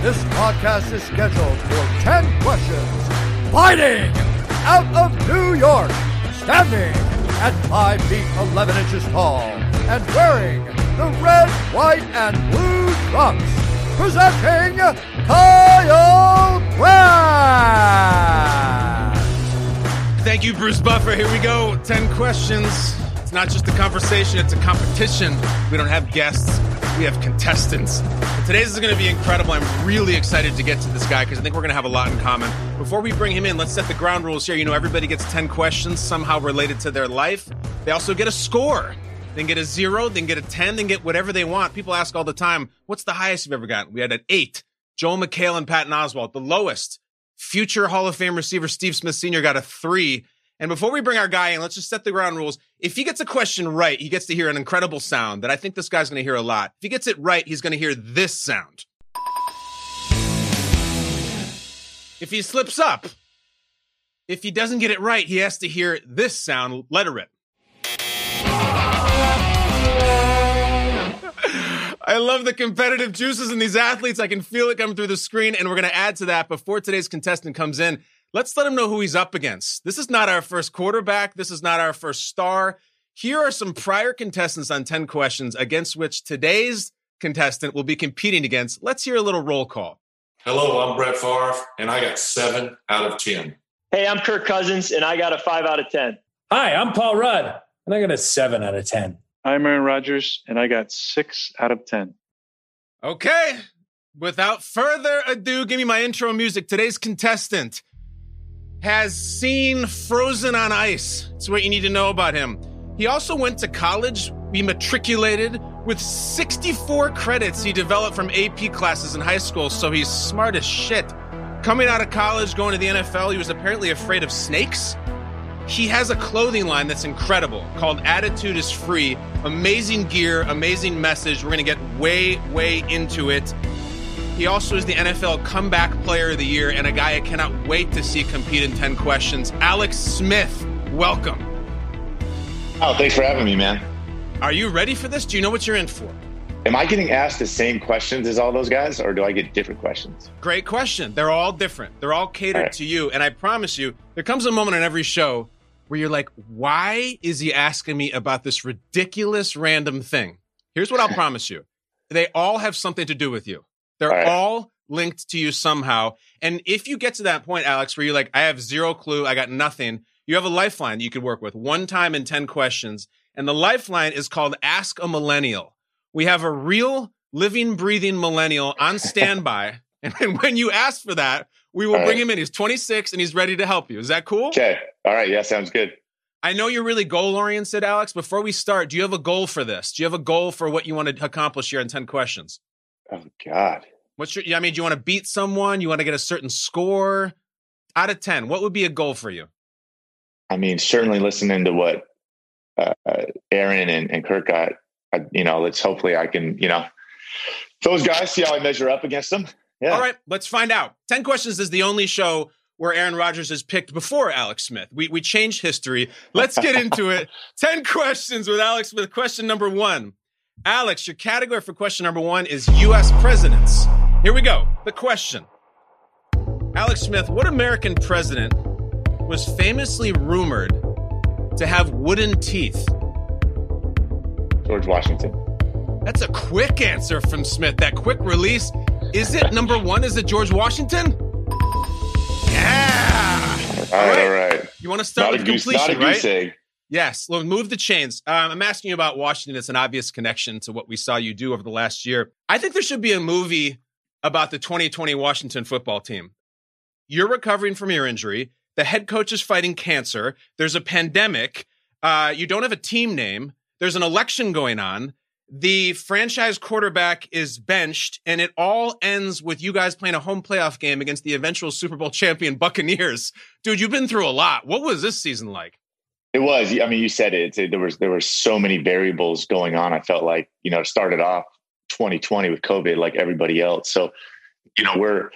This podcast is scheduled for 10 questions. Fighting out of New York, standing at 5 feet 11 inches tall, and wearing the red, white, and blue trunks. Presenting Kyle Brandt! Thank you, Bruce Buffer. Here we go. 10 questions. It's not just a conversation, it's a competition. We don't have guests, we have contestants. Today's is going to be incredible. I'm really excited to get to this guy because I think we're going to have a lot in common. Before we bring him in, let's set the ground rules here. You know, everybody gets 10 questions somehow related to their life. They also get a score. Then get a zero, then get a 10, then get whatever they want. People ask all the time, what's the highest you've ever gotten? We had an eight. Joel McHale and Patton Oswalt. The lowest, future Hall of Fame receiver Steve Smith Sr. got a three. And before we bring our guy in, let's just set the ground rules. If he gets a question right, he gets to hear an incredible sound that I think this guy's going to hear a lot. If he gets it right, he's going to hear this sound. If he slips up, if he doesn't get it right, he has to hear this sound. letter rip. I love the competitive juices in these athletes. I can feel it coming through the screen, and we're going to add to that before today's contestant comes in. Let's let him know who he's up against. This is not our first quarterback. This is not our first star. Here are some prior contestants on 10 questions against which today's contestant will be competing against. Let's hear a little roll call. Hello, I'm Brett Favre, and I got seven out of 10. Hey, I'm Kirk Cousins, and I got a five out of 10. Hi, I'm Paul Rudd, and I got a seven out of 10. I'm Aaron Rodgers, and I got six out of 10. Okay. Without further ado, give me my intro music. Today's contestant has seen Frozen on Ice. That's what you need to know about him. He also went to college. He matriculated with 64 credits he developed from AP classes in high school, so he's smart as shit. Coming out of college, going to the NFL, he was apparently afraid of snakes. He has a clothing line that's incredible called Attitude is Free. Amazing gear, amazing message. We're going to get way, way into it. He also is the NFL Comeback Player of the Year and a guy I cannot wait to see compete in 10 questions. Alex Smith, welcome. Oh, thanks for having me, man. Are you ready for this? Do you know what you're in for? Am I getting asked the same questions as all those guys, or do I get different questions? Great question. They're all different. They're all catered all right. to you. And I promise you, there comes a moment in every show where you're like, why is he asking me about this ridiculous random thing? Here's what I'll promise you. They all have something to do with you. They're all, right. all linked to you somehow. And if you get to that point, Alex, where you're like, I have zero clue, I got nothing, you have a lifeline you could work with one time in 10 questions. And the lifeline is called Ask a Millennial. We have a real living, breathing millennial on standby. and when you ask for that, we will All bring right. him in. He's 26 and he's ready to help you. Is that cool? Okay. All right. Yeah, sounds good. I know you're really goal oriented, Alex. Before we start, do you have a goal for this? Do you have a goal for what you want to accomplish here in 10 questions? Oh, God. What's your, I mean, do you want to beat someone? You want to get a certain score? Out of 10, what would be a goal for you? I mean, certainly listening to what uh, Aaron and, and Kirk got, I, you know, let's hopefully I can, you know, those guys see how I measure up against them. Yeah. All right, let's find out. 10 Questions is the only show where Aaron Rodgers is picked before Alex Smith. We, we changed history. Let's get into it. 10 questions with Alex Smith. Question number one. Alex, your category for question number one is U.S. presidents. Here we go. The question Alex Smith, what American president was famously rumored to have wooden teeth? George Washington. That's a quick answer from Smith. That quick release. Is it number one? Is it George Washington? Yeah. All right, all right. You want to start Not a with goose, completion, not a right? egg. Yes. Well, move the chains. Um, I'm asking you about Washington. It's an obvious connection to what we saw you do over the last year. I think there should be a movie about the 2020 Washington football team. You're recovering from your injury. The head coach is fighting cancer. There's a pandemic. Uh, you don't have a team name. There's an election going on. The franchise quarterback is benched, and it all ends with you guys playing a home playoff game against the eventual Super Bowl champion Buccaneers. Dude, you've been through a lot. What was this season like? It was. I mean, you said it. It's- There was there were so many variables going on. I felt like you know it started off 2020 with COVID, like everybody else. So you know we're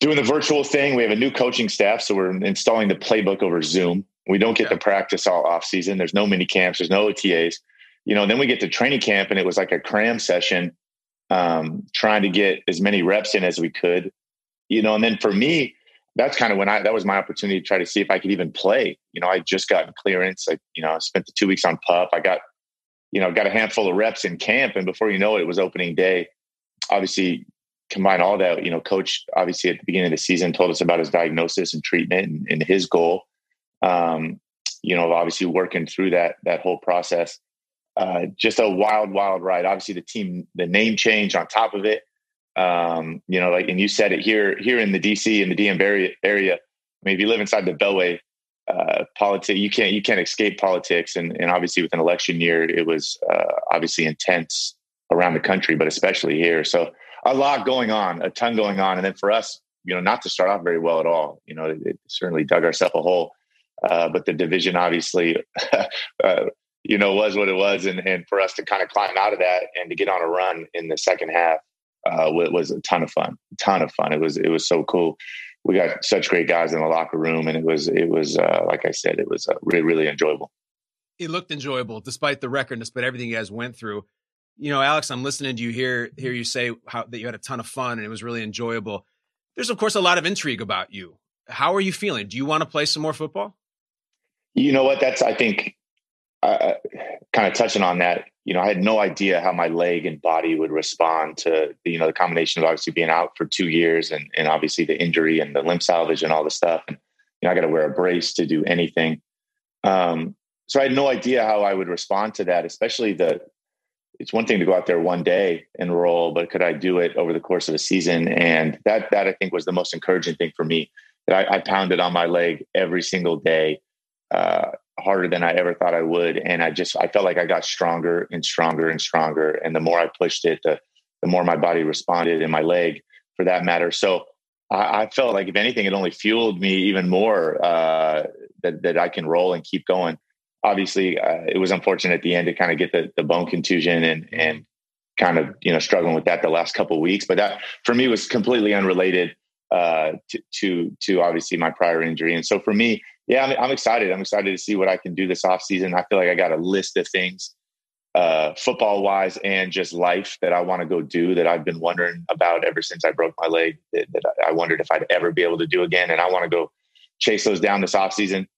doing the virtual thing. We have a new coaching staff, so we're installing the playbook over Zoom. We don't get to practice all off season. There's no mini camps. There's no OTAs. You know, then we get to training camp, and it was like a cram session, um, trying to get as many reps in as we could. You know, and then for me, that's kind of when I that was my opportunity to try to see if I could even play. You know, I just gotten clearance. I you know I spent the two weeks on pup. I got you know got a handful of reps in camp, and before you know it, it was opening day. Obviously, combine all that. You know, coach obviously at the beginning of the season told us about his diagnosis and treatment and, and his goal. Um, you know, obviously working through that that whole process. Uh, just a wild, wild ride. Obviously, the team, the name change on top of it um, you know, like, and you said it here, here in the DC and the DM area. I mean, if you live inside the Beltway, uh, politics, you can't, you can't escape politics. And, and obviously with an election year, it was, uh, obviously intense around the country, but especially here. So a lot going on, a ton going on. And then for us, you know, not to start off very well at all, you know, it, it certainly dug ourselves a hole. Uh, but the division obviously, uh, you know, was what it was. And, and for us to kind of climb out of that and to get on a run in the second half, uh, was, was a ton of fun, a ton of fun. It was, it was so cool. We got such great guys in the locker room and it was, it was, uh, like I said, it was uh, really, really enjoyable. It looked enjoyable despite the record, despite everything you guys went through. You know, Alex, I'm listening to you hear hear you say how that you had a ton of fun and it was really enjoyable. There's of course a lot of intrigue about you. How are you feeling? Do you want to play some more football? You know what? That's I think kind of touching on that. You know, I had no idea how my leg and body would respond to you know the combination of obviously being out for two years and and obviously the injury and the limb salvage and all the stuff. And you know, I got to wear a brace to do anything. Um, so I had no idea how I would respond to that, especially the. It's one thing to go out there one day and roll, but could I do it over the course of a season? And that that I think was the most encouraging thing for me. That I, I pounded on my leg every single day, uh, harder than I ever thought I would, and I just I felt like I got stronger and stronger and stronger. And the more I pushed it, the the more my body responded, and my leg, for that matter. So I, I felt like if anything, it only fueled me even more uh, that that I can roll and keep going obviously uh, it was unfortunate at the end to kind of get the, the bone contusion and and kind of you know struggling with that the last couple weeks but that for me was completely unrelated uh, to, to to obviously my prior injury and so for me yeah I'm, I'm excited i'm excited to see what i can do this off season i feel like i got a list of things uh, football wise and just life that i want to go do that i've been wondering about ever since i broke my leg that, that i wondered if i'd ever be able to do again and i want to go chase those down this off season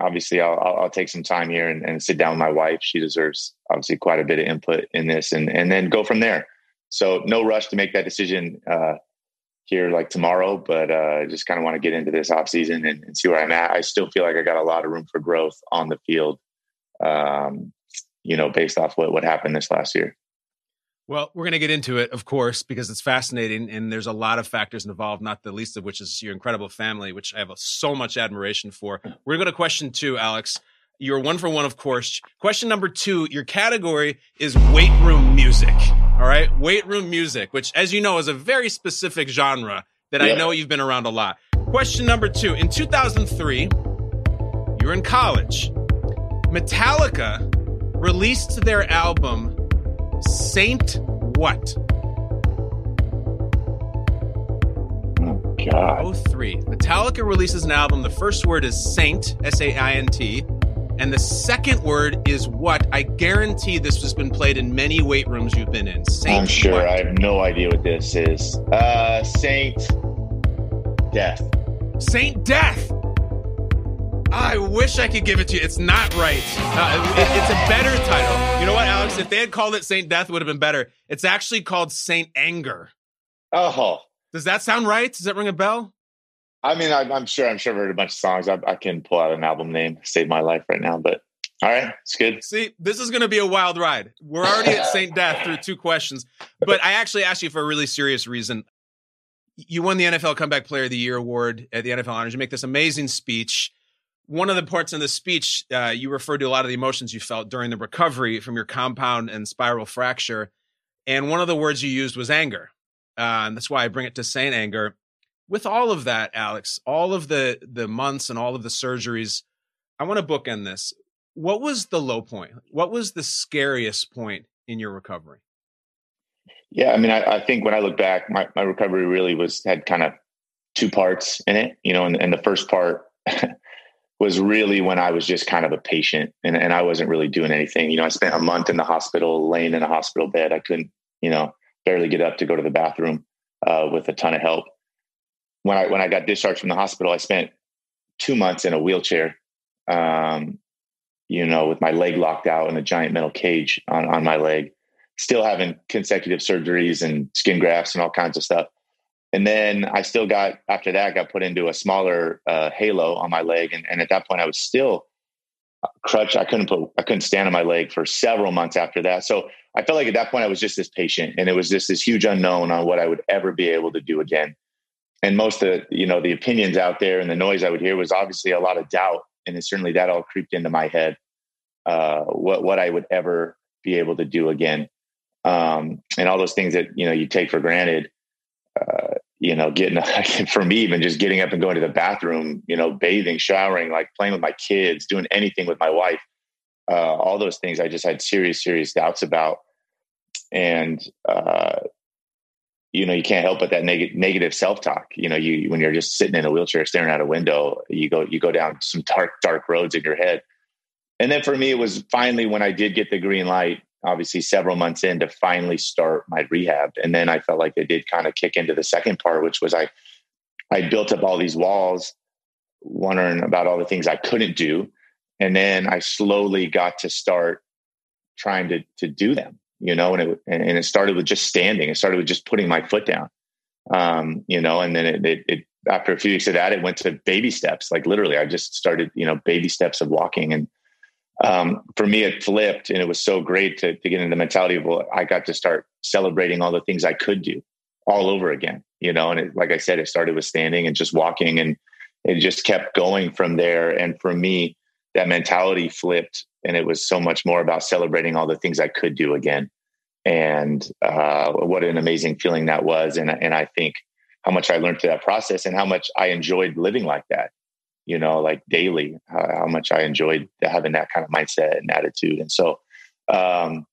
obviously I'll, I'll, I'll, take some time here and, and, sit down with my wife. She deserves obviously quite a bit of input in this and, and then go from there. So no rush to make that decision uh, here like tomorrow, but uh, just kind of want to get into this off season and, and, see where I'm at. I still feel like I got a lot of room for growth on the field, um, you know, based off what, what happened this last year. Well, we're going to get into it, of course, because it's fascinating and there's a lot of factors involved, not the least of which is your incredible family, which I have so much admiration for. We're going to question two, Alex. You're one for one, of course. Question number two your category is weight room music. All right. Weight room music, which, as you know, is a very specific genre that yeah. I know you've been around a lot. Question number two In 2003, you were in college. Metallica released their album Saint what? Oh, God. 03. Metallica releases an album. The first word is Saint, S A I N T. And the second word is what? I guarantee this has been played in many weight rooms you've been in. Saint I'm sure. what? I have no idea what this is. Uh, Saint Death. Saint Death. I wish I could give it to you. It's not right. Uh, it- it's a better title. You know what, Alex? If they had called it Saint Death, it would have been better. It's actually called Saint Anger. Oh, Does that sound right? Does that ring a bell? I mean, I, I'm sure. I'm sure I've heard a bunch of songs. I, I can pull out an album name, save my life right now. But all right, it's good. See, this is going to be a wild ride. We're already at Saint Death through two questions, but I actually asked you for a really serious reason. You won the NFL Comeback Player of the Year award at the NFL Honors. You make this amazing speech. One of the parts in the speech, uh, you referred to a lot of the emotions you felt during the recovery from your compound and spiral fracture, and one of the words you used was anger. Uh, and that's why I bring it to Saint Anger. With all of that, Alex, all of the the months and all of the surgeries, I want to bookend this what was the low point? What was the scariest point in your recovery? Yeah, I mean, I, I think when I look back, my, my recovery really was had kind of two parts in it, you know, and, and the first part was really when I was just kind of a patient and, and I wasn't really doing anything. You know, I spent a month in the hospital, laying in a hospital bed. I couldn't, you know, barely get up to go to the bathroom uh, with a ton of help. When I when I got discharged from the hospital, I spent two months in a wheelchair, um, you know, with my leg locked out in a giant metal cage on, on my leg, still having consecutive surgeries and skin grafts and all kinds of stuff. And then I still got after that got put into a smaller uh, halo on my leg, and, and at that point I was still crutch. I couldn't put I couldn't stand on my leg for several months after that. So I felt like at that point I was just this patient, and it was just this huge unknown on what I would ever be able to do again. And most of you know the opinions out there and the noise I would hear was obviously a lot of doubt, and it, certainly that all creeped into my head. Uh, what what I would ever be able to do again, um, and all those things that you know you take for granted. Uh, you know, getting for me, even just getting up and going to the bathroom, you know, bathing, showering, like playing with my kids, doing anything with my wife, uh, all those things I just had serious, serious doubts about. And, uh, you know, you can't help but that neg- negative self talk. You know, you when you're just sitting in a wheelchair staring out a window, you go you go down some dark dark roads in your head. And then for me, it was finally when I did get the green light obviously several months in to finally start my rehab. And then I felt like it did kind of kick into the second part, which was I I built up all these walls, wondering about all the things I couldn't do. And then I slowly got to start trying to to do them, you know, and it and it started with just standing. It started with just putting my foot down. Um, you know, and then it, it, it after a few weeks of that, it went to baby steps. Like literally, I just started, you know, baby steps of walking and um, for me, it flipped, and it was so great to, to get into the mentality of well, I got to start celebrating all the things I could do all over again, you know. And it, like I said, it started with standing and just walking, and it just kept going from there. And for me, that mentality flipped, and it was so much more about celebrating all the things I could do again. And uh, what an amazing feeling that was, and and I think how much I learned through that process, and how much I enjoyed living like that you know, like daily, how, how, much I enjoyed having that kind of mindset and attitude. And so um,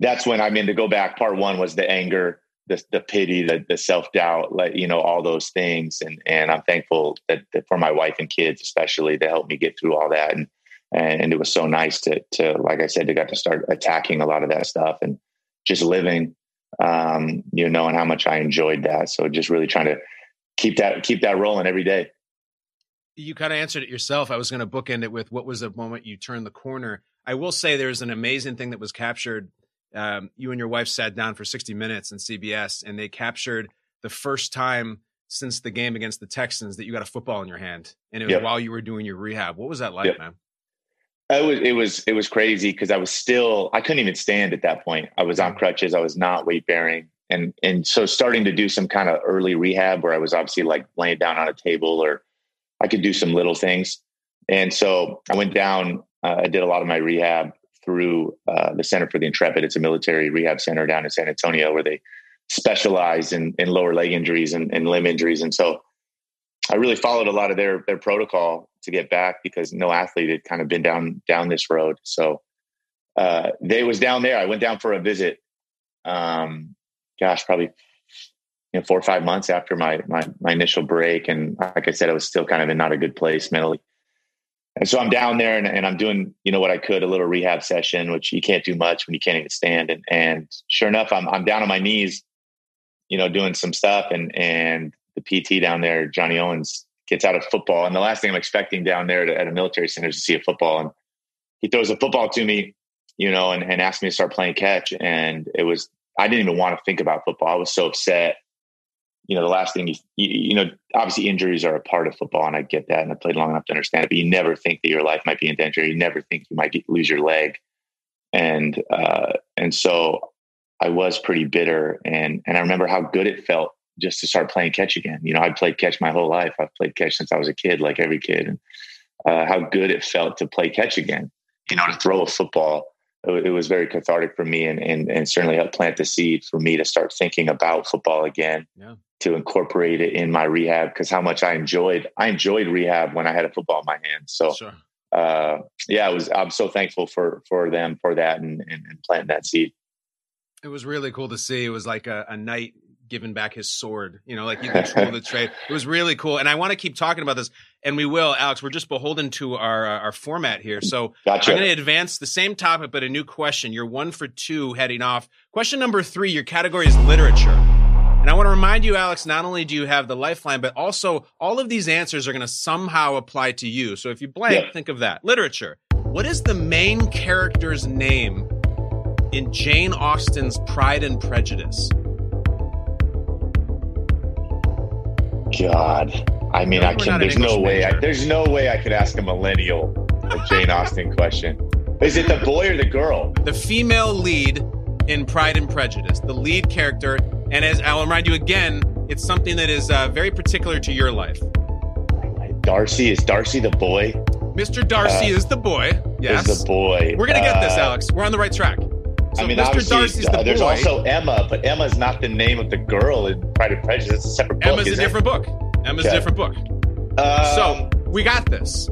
that's when I mean to go back. Part one was the anger, the the pity, the the self doubt, like you know, all those things. And and I'm thankful that, that, for my wife and kids, especially, to help me get through all that. And and it was so nice to to like I said, to got to start attacking a lot of that stuff and just living, um, you know, and how much I enjoyed that. So just really trying to keep that keep that rolling every day you kind of answered it yourself. I was going to bookend it with what was the moment you turned the corner. I will say there's an amazing thing that was captured. Um, you and your wife sat down for 60 minutes in CBS, and they captured the first time since the game against the Texans that you got a football in your hand, and it was yep. while you were doing your rehab. What was that like, yep. man? It was it was it was crazy because I was still I couldn't even stand at that point. I was on crutches. I was not weight bearing, and and so starting to do some kind of early rehab where I was obviously like laying down on a table or I could do some little things. And so I went down, uh, I did a lot of my rehab through uh, the Center for the Intrepid. It's a military rehab center down in San Antonio where they specialize in, in lower leg injuries and, and limb injuries. And so I really followed a lot of their their protocol to get back because no athlete had kind of been down down this road. So uh, they was down there. I went down for a visit. Um, gosh, probably you know, four or five months after my, my, my initial break. And like I said, I was still kind of in not a good place mentally. And so I'm down there and, and I'm doing, you know, what I could, a little rehab session, which you can't do much when you can't even stand. And, and sure enough, I'm, I'm down on my knees, you know, doing some stuff. And, and the PT down there, Johnny Owens gets out of football. And the last thing I'm expecting down there at a military center is to see a football. And he throws a football to me, you know, and, and asked me to start playing catch. And it was, I didn't even want to think about football. I was so upset you know, the last thing you, you, you, know, obviously injuries are a part of football, and I get that, and I played long enough to understand it. But you never think that your life might be in danger. You never think you might get, lose your leg, and uh, and so I was pretty bitter, and and I remember how good it felt just to start playing catch again. You know, I've played catch my whole life. I've played catch since I was a kid, like every kid, and uh, how good it felt to play catch again. You know, to throw a football it was very cathartic for me and, and, and certainly helped plant the seed for me to start thinking about football again yeah. to incorporate it in my rehab because how much I enjoyed I enjoyed rehab when I had a football in my hands so sure. uh, yeah I was I'm so thankful for for them for that and, and, and planting that seed it was really cool to see it was like a, a night giving back his sword. You know, like you control the trade. It was really cool, and I want to keep talking about this, and we will, Alex. We're just beholden to our uh, our format here, so gotcha. I'm going to advance the same topic, but a new question. You're one for two heading off. Question number three. Your category is literature. And I want to remind you, Alex, not only do you have the lifeline, but also all of these answers are going to somehow apply to you. So if you blank, yeah. think of that. Literature. What is the main character's name in Jane Austen's Pride and Prejudice? God. I mean, no, I can. There's no way. I, there's no way I could ask a millennial a Jane Austen question. Is it the boy or the girl? The female lead in Pride and Prejudice, the lead character, and as I'll remind you again, it's something that is uh, very particular to your life. Darcy is Darcy the boy. Mr. Darcy uh, is the boy. Yes, is the boy. We're gonna get this, uh, Alex. We're on the right track. So I mean, Mr. Darcy's the uh, there's also Emma, but Emma's not the name of the girl in Pride and Prejudice. It's a separate book. Emma's a different it? book. Emma's okay. a different book. Um, so we got this.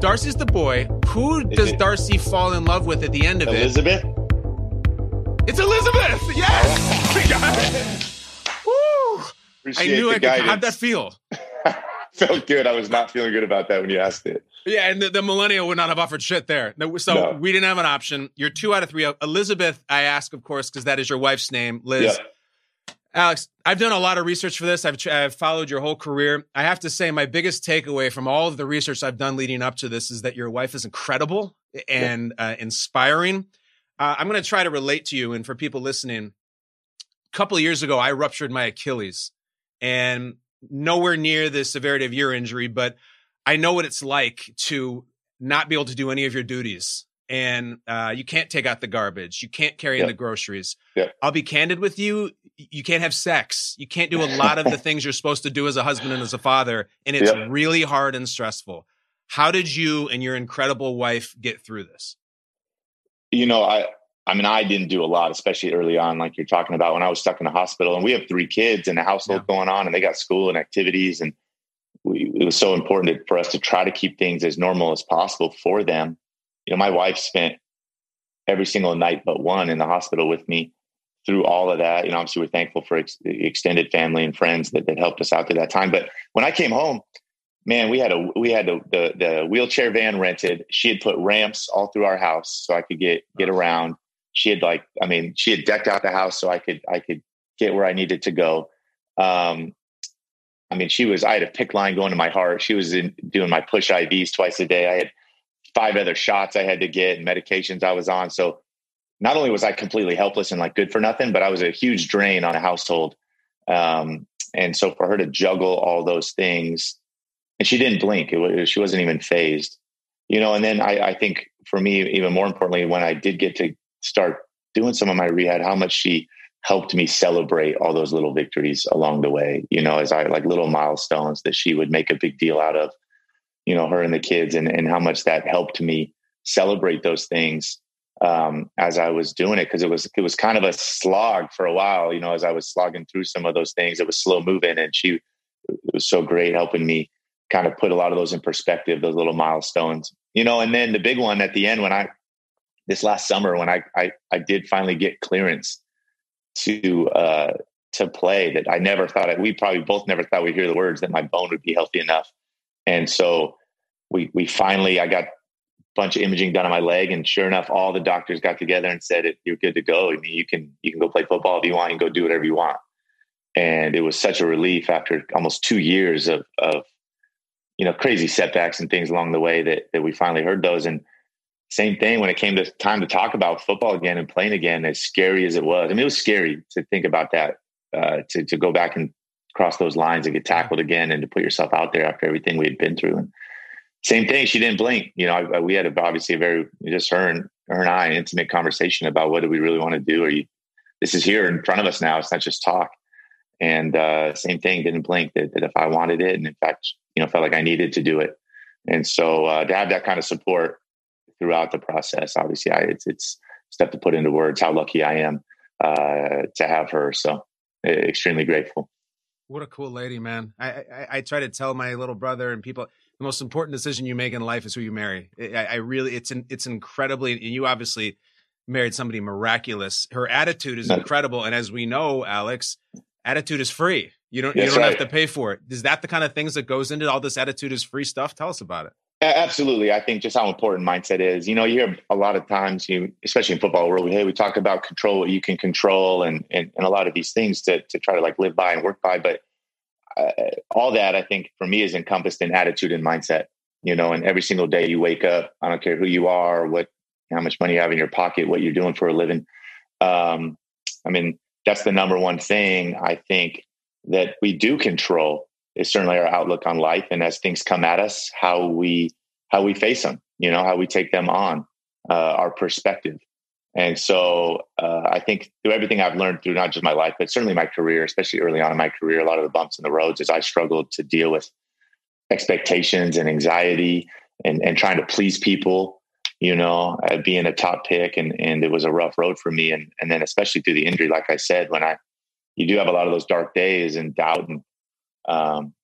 Darcy's the boy. Who does Darcy fall in love with at the end of Elizabeth? it? Elizabeth. It's Elizabeth. Yes, we got it. Woo! Appreciate I knew I could. How'd that feel? Felt good. I was not feeling good about that when you asked it. Yeah, and the, the millennial would not have offered shit there. So no. we didn't have an option. You're two out of three. Elizabeth, I ask, of course, because that is your wife's name, Liz. Yeah. Alex, I've done a lot of research for this. I've, I've followed your whole career. I have to say, my biggest takeaway from all of the research I've done leading up to this is that your wife is incredible and yeah. uh, inspiring. Uh, I'm going to try to relate to you. And for people listening, a couple of years ago, I ruptured my Achilles and nowhere near the severity of your injury, but I know what it's like to not be able to do any of your duties. And uh, you can't take out the garbage. You can't carry yep. in the groceries. Yep. I'll be candid with you. You can't have sex. You can't do a lot of the things you're supposed to do as a husband and as a father. And it's yep. really hard and stressful. How did you and your incredible wife get through this? You know, I, I mean, I didn't do a lot, especially early on, like you're talking about when I was stuck in the hospital. And we have three kids and a household yeah. going on, and they got school and activities. And we, it was so important for us to try to keep things as normal as possible for them. You know, my wife spent every single night but one in the hospital with me through all of that. You know, obviously we're thankful for ex- extended family and friends that, that helped us out through that time. But when I came home, man, we had a we had a, the the wheelchair van rented. She had put ramps all through our house so I could get get around. She had like, I mean, she had decked out the house so I could I could get where I needed to go. Um, I mean, she was, I had a PICC line going to my heart. She was in, doing my push IVs twice a day. I had five other shots I had to get and medications I was on. So not only was I completely helpless and like good for nothing, but I was a huge drain on a household. Um, and so for her to juggle all those things, and she didn't blink, it, she wasn't even fazed, you know. And then I, I think for me, even more importantly, when I did get to start doing some of my rehab, how much she helped me celebrate all those little victories along the way, you know, as I like little milestones that she would make a big deal out of, you know, her and the kids and, and how much that helped me celebrate those things um, as I was doing it. Cause it was, it was kind of a slog for a while, you know, as I was slogging through some of those things, it was slow moving and she, was so great helping me kind of put a lot of those in perspective, those little milestones, you know, and then the big one at the end, when I, this last summer, when I, I, I did finally get clearance to uh, to play that I never thought I, we probably both never thought we'd hear the words that my bone would be healthy enough. And so we we finally I got a bunch of imaging done on my leg, and sure enough, all the doctors got together and said, "You're good to go. I mean, you can you can go play football if you want. Can go do whatever you want." And it was such a relief after almost two years of of you know crazy setbacks and things along the way that that we finally heard those. And same thing when it came to time to talk about football again and playing again. As scary as it was, I mean, it was scary to think about that. Uh, to to go back and cross those lines and get tackled again and to put yourself out there after everything we had been through. And same thing. She didn't blink. You know, I, I, we had a, obviously a very just her and her and I an intimate conversation about what do we really want to do. Or you, this is here in front of us now. It's not just talk. And uh, same thing. Didn't blink. That, that if I wanted it, and in fact, you know, felt like I needed to do it. And so uh, to have that kind of support throughout the process, obviously, I, it's it's stuff to put into words. How lucky I am uh, to have her. So extremely grateful. What a cool lady, man. I, I, I try to tell my little brother and people the most important decision you make in life is who you marry. I, I really, it's an, it's incredibly, and you obviously married somebody miraculous. Her attitude is incredible, and as we know, Alex, attitude is free. You don't, you don't right. have to pay for it. Is that the kind of things that goes into all this attitude is free stuff? Tell us about it. Absolutely. I think just how important mindset is. You know, you hear a lot of times, you especially in football world, hey, we talk about control what you can control and, and and a lot of these things to to try to like live by and work by. But uh, all that I think for me is encompassed in attitude and mindset. You know, and every single day you wake up, I don't care who you are, what, how much money you have in your pocket, what you're doing for a living. Um, I mean, that's the number one thing I think that we do control is certainly our outlook on life, and as things come at us, how we how we face them. You know, how we take them on, uh, our perspective. And so uh, I think through everything I've learned through not just my life, but certainly my career, especially early on in my career, a lot of the bumps in the roads as I struggled to deal with expectations and anxiety and, and trying to please people, you know, uh, being a top pick. And, and it was a rough road for me. And, and then especially through the injury, like I said, when I, you do have a lot of those dark days and doubt. And um,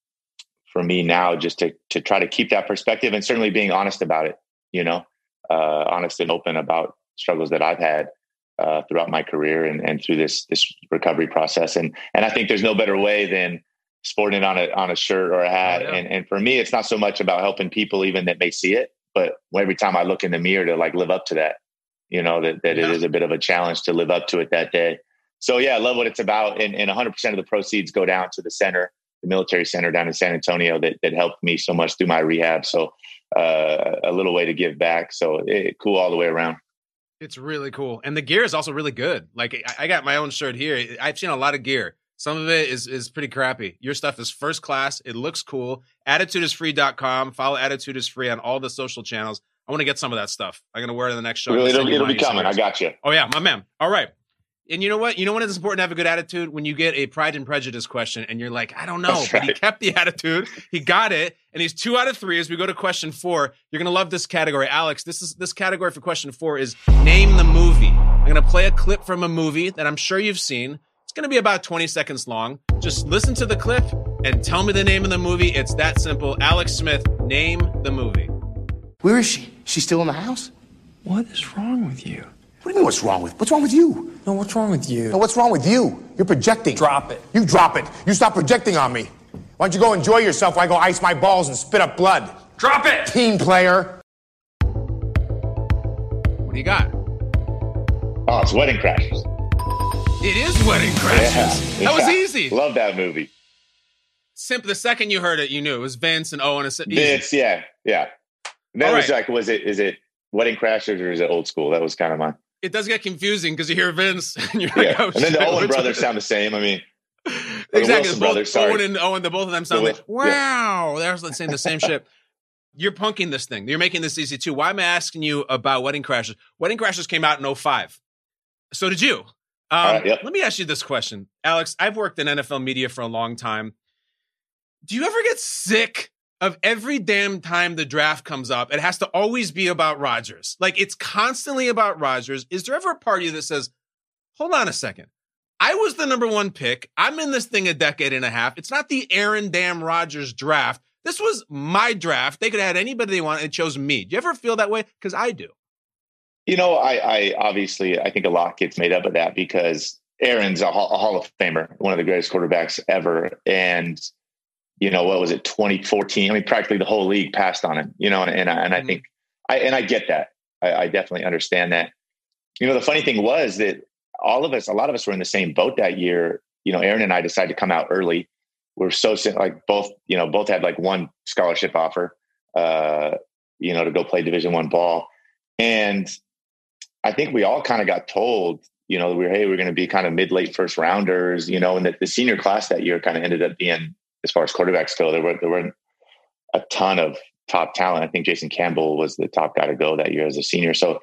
for me now, just to, to try to keep that perspective and certainly being honest about it, you know, uh, honest and open about struggles that I've had uh, throughout my career and, and through this this recovery process. And and I think there's no better way than sporting it on a on a shirt or a hat. Oh, yeah. And and for me, it's not so much about helping people even that may see it, but every time I look in the mirror to like live up to that, you know, that that yeah. it is a bit of a challenge to live up to it that day. So yeah, I love what it's about. And, and 100% of the proceeds go down to the center, the military center down in San Antonio that that helped me so much through my rehab. So uh, a little way to give back. So it, cool all the way around. It's really cool, and the gear is also really good. Like I got my own shirt here. I've seen a lot of gear. Some of it is is pretty crappy. Your stuff is first class. It looks cool. Attitudeisfree.com. Follow Attitude is Free on all the social channels. I want to get some of that stuff. I'm going to wear it in the next show. It'll, it'll be coming. I got you. Oh, yeah, my man. All right. And you know what? You know when it's important to have a good attitude when you get a Pride and Prejudice question and you're like, I don't know, That's but right. he kept the attitude, he got it, and he's two out of three. As we go to question four, you're gonna love this category, Alex. This is this category for question four is name the movie. I'm gonna play a clip from a movie that I'm sure you've seen. It's gonna be about 20 seconds long. Just listen to the clip and tell me the name of the movie. It's that simple. Alex Smith, name the movie. Where is she? She's still in the house? What is wrong with you? What do you mean what's wrong with? What's wrong with you? No, what's wrong with you? No, what's wrong with you? You're projecting. Drop it. You drop it. You stop projecting on me. Why don't you go enjoy yourself while I go ice my balls and spit up blood? Drop it! Team player. What do you got? Oh, it's Wedding Crashers. It is Wedding Crashers. Yeah, that was easy. Love that movie. Simple. The second you heard it, you knew it was Vince and Owen. And Sittany. Vince, yeah, yeah. That All was right. like, was it? Is it Wedding Crashers or is it Old School? That was kind of my it does get confusing because you hear Vince and you're like, yeah. oh, and then the Owen brothers sound the same. I mean, exactly. Both, brothers, sorry. Owen and Owen, the both of them sound like, wow, yeah. they're saying the same shit. You're punking this thing. You're making this easy too. Why am I asking you about Wedding Crashers? Wedding Crashers came out in 05. So did you. Um, right, yep. Let me ask you this question, Alex. I've worked in NFL media for a long time. Do you ever get sick of every damn time the draft comes up, it has to always be about Rodgers. Like it's constantly about Rodgers. Is there ever a party that says, hold on a second? I was the number one pick. I'm in this thing a decade and a half. It's not the Aaron Damn Rodgers draft. This was my draft. They could have had anybody they want and chose me. Do you ever feel that way? Because I do. You know, I, I obviously I think a lot gets made up of that because Aaron's a a Hall of Famer, one of the greatest quarterbacks ever. And, you know, what was it, 2014? I mean, practically the whole league passed on him, you know, and, and, I, and I think, I, and I get that. I, I definitely understand that. You know, the funny thing was that all of us, a lot of us were in the same boat that year. You know, Aaron and I decided to come out early. We're so like both, you know, both had like one scholarship offer, uh, you know, to go play Division One ball, and I think we all kind of got told, you know, we are hey, we're going to be kind of mid late first rounders, you know, and that the senior class that year kind of ended up being, as far as quarterbacks go, there were there weren't a ton of top talent. I think Jason Campbell was the top guy to go that year as a senior. So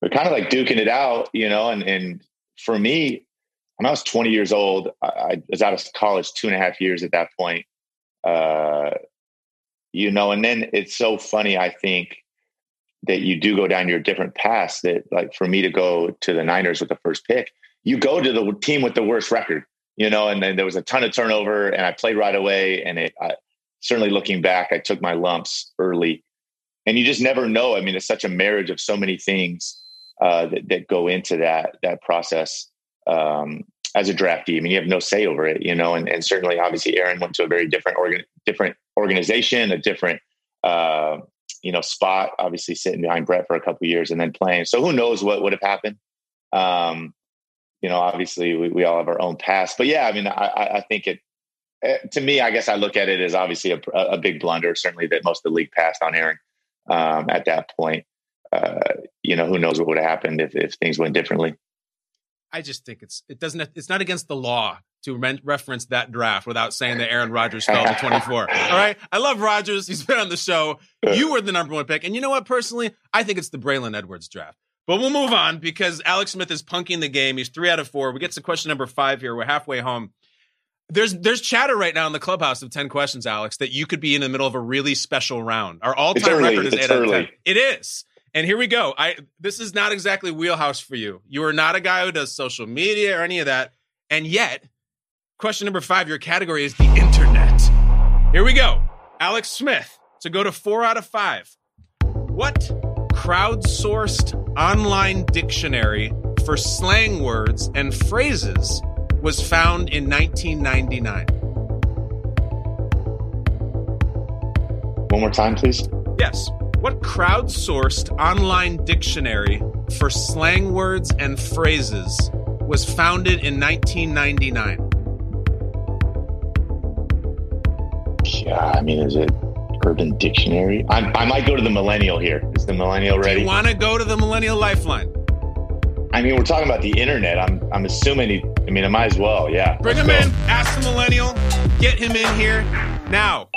we're kind of like duking it out, you know, and and for me, when I was 20 years old, I, I was out of college two and a half years at that point. Uh, you know, and then it's so funny, I think, that you do go down your different paths that like for me to go to the Niners with the first pick, you go to the team with the worst record, you know, and then there was a ton of turnover and I played right away. And it I, certainly looking back, I took my lumps early and you just never know. I mean, it's such a marriage of so many things uh, that, that go into that, that process. Um, as a draftee, I mean, you have no say over it, you know, and, and certainly obviously Aaron went to a very different organ, different organization, a different, uh, you know, spot, obviously sitting behind Brett for a couple years and then playing. So who knows what would have happened? Um, you know, obviously we, we all have our own past, but yeah, I mean, I, I think it, eh, to me, I guess I look at it as obviously a, a big blunder, certainly that most of the league passed on Aaron um, at that point. Uh, you know, who knows what would have happened if, if things went differently. I just think it's it doesn't it's not against the law to re- reference that draft without saying that Aaron Rodgers fell to 24. All right. I love Rodgers. He's been on the show. You were the number one pick. And you know what? Personally, I think it's the Braylon Edwards draft. But we'll move on because Alex Smith is punking the game. He's three out of four. We get to question number five here. We're halfway home. There's there's chatter right now in the clubhouse of 10 questions, Alex, that you could be in the middle of a really special round. Our all-time record is it's eight early. out of 10. It is. And here we go. I this is not exactly wheelhouse for you. You are not a guy who does social media or any of that. And yet, question number five, your category is the internet. Here we go. Alex Smith to go to four out of five. What crowdsourced online dictionary for slang words and phrases was found in 1999? One more time, please. Yes. What crowdsourced online dictionary for slang words and phrases was founded in 1999? Yeah, I mean, is it Urban Dictionary? i I might go to the Millennial here. Is the Millennial ready? Do You want to go to the Millennial Lifeline? I mean, we're talking about the internet. I'm, I'm assuming he. I mean, I might as well. Yeah. Bring him in. Ask the Millennial. Get him in here now.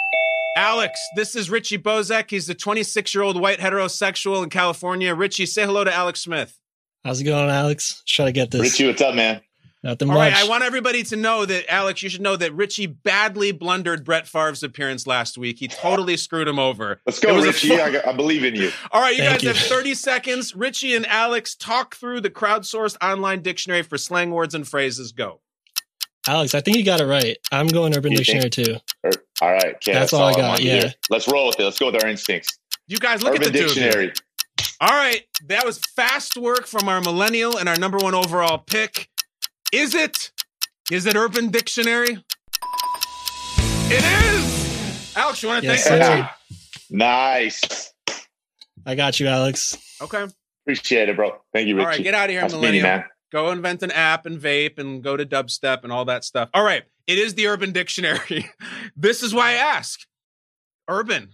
Alex, this is Richie Bozek. He's the 26 year old white heterosexual in California. Richie, say hello to Alex Smith. How's it going, Alex? Try to get this. Richie, what's up, man? Nothing All much. right, I want everybody to know that Alex, you should know that Richie badly blundered Brett Favre's appearance last week. He totally screwed him over. Let's go, Richie. full- I, got- I believe in you. All right, you Thank guys you. have 30 seconds. Richie and Alex talk through the crowdsourced online dictionary for slang words and phrases. Go. Alex, I think you got it right. I'm going Urban You Dictionary too. Er, all right. Okay, That's all I got, yeah. hear. Let's roll with it. Let's go with our instincts. You guys look Urban at the two of. Dictionary. All right, that was fast work from our millennial and our number one overall pick. Is it? Is it Urban Dictionary? It is. Alex, you want to Yes, thank sir. Richie? Nice. I got you, Alex. Okay. Appreciate it, bro. Thank you, Richie. All right, get out of here, Nice meeting you, millennial. man. Go invent an app and vape and go to dubstep and all that stuff. All right, it is the Urban Dictionary. this is why I ask. Urban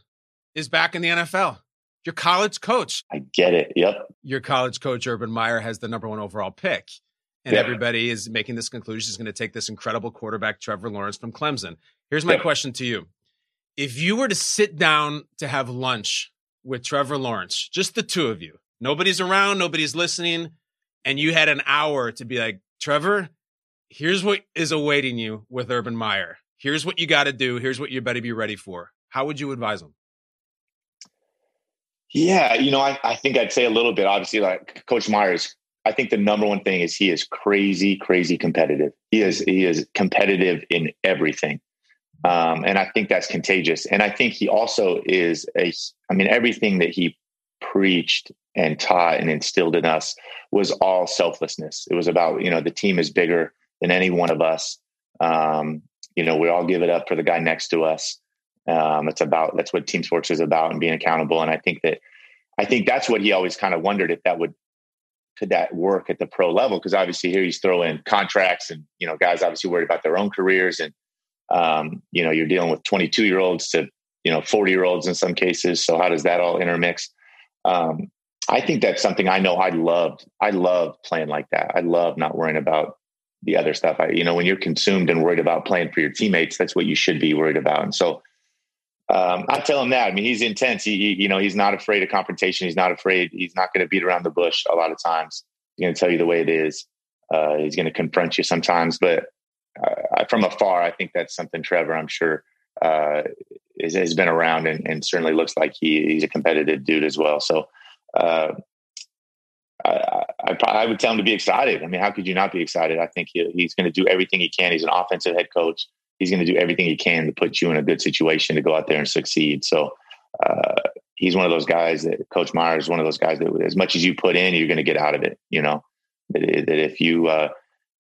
is back in the NFL. Your college coach, I get it. Yep. your college coach Urban Meyer has the number one overall pick. And Yeah. everybody is making this conclusion he's going to take this incredible quarterback, Trevor Lawrence from Clemson. Here's my Yeah. question to you. If you were to sit down to have lunch with Trevor Lawrence, just the two of you, nobody's around, nobody's listening, and you had an hour to be like, Trevor, here's what is awaiting you with Urban Meyer. Here's what you got to do. Here's what you better be ready for. How would you advise him? Yeah, you know, I, I think I'd say a little bit. Obviously, like Coach Meyer's, I think the number one thing is he is crazy, crazy competitive. He is he is competitive in everything, um, and I think that's contagious. And I think he also is a. I mean, everything that he preached and taught and instilled in us was all selflessness. It was about, you know, the team is bigger than any one of us. Um, you know, we all give it up for the guy next to us. Um, it's about that's what team sports is about and being accountable. And I think that I think that's what he always kind of wondered if that would could that work at the pro level? Because obviously here he's throwing contracts and you know guys obviously worried about their own careers and um, you know you're dealing with 22 year olds to you know 40 year olds in some cases. So how does that all intermix? Um, I think that's something I know I loved. I love playing like that. I love not worrying about the other stuff. I, you know, when you're consumed and worried about playing for your teammates, that's what you should be worried about. And so um, I tell him that. I mean, he's intense. He, he, you know, he's not afraid of confrontation. He's not afraid. He's not going to beat around the bush a lot of times. He's going to tell you the way it is. Uh, he's going to confront you sometimes, but uh, from afar, I think that's something Trevor, I'm sure, uh, is, has been around and, and, certainly looks like he, he's a competitive dude as well. So, uh, I, I, I, would tell him to be excited. I mean, how could you not be excited? I think he, he's going to do everything he can. He's an offensive head coach he's going to do everything he can to put you in a good situation to go out there and succeed. So uh, he's one of those guys that Coach Meyer's is one of those guys that as much as you put in, you're going to get out of it. You know that, that if you uh,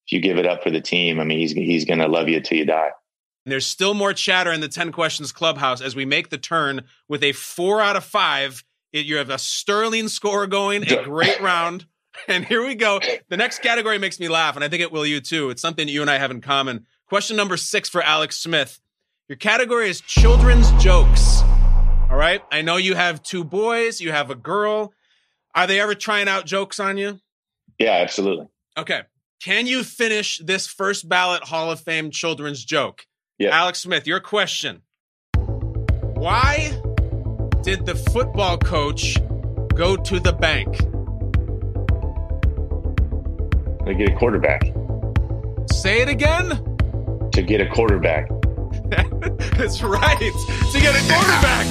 if you give it up for the team, I mean he's he's going to love you until you die. There's still more chatter in the 10 questions clubhouse as we make the turn with a four out of five. It, you have a sterling score going, a great round. And here we go. The next category makes me laugh, and I think it will you too. It's something you and I have in common. Question number six for Alex Smith. Your category is children's jokes. All right. I know you have two boys, you have a girl. Are they ever trying out jokes on you? Yeah, absolutely. Okay. Can you finish this first ballot Hall of Fame children's joke? Yeah. Alex Smith, your question. Why did the football coach go to the bank? To get a quarterback. Say it again to get a quarterback. That's right. To get a quarterback.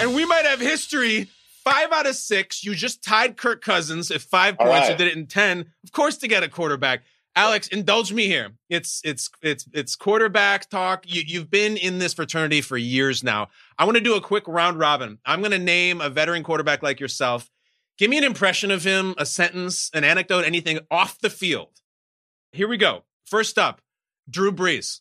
And we might have history. Five out of six. You just tied Kirk Cousins at five points. Right. You did it in 10. Of course, to get a quarterback. Alex, indulge me here. It's it's it's it's quarterback talk. You you've been in this fraternity for years now. I want to do a quick round robin. I'm going to name a veteran quarterback like yourself. Give me an impression of him, a sentence, an anecdote, anything off the field. Here we go. First up, Drew Brees.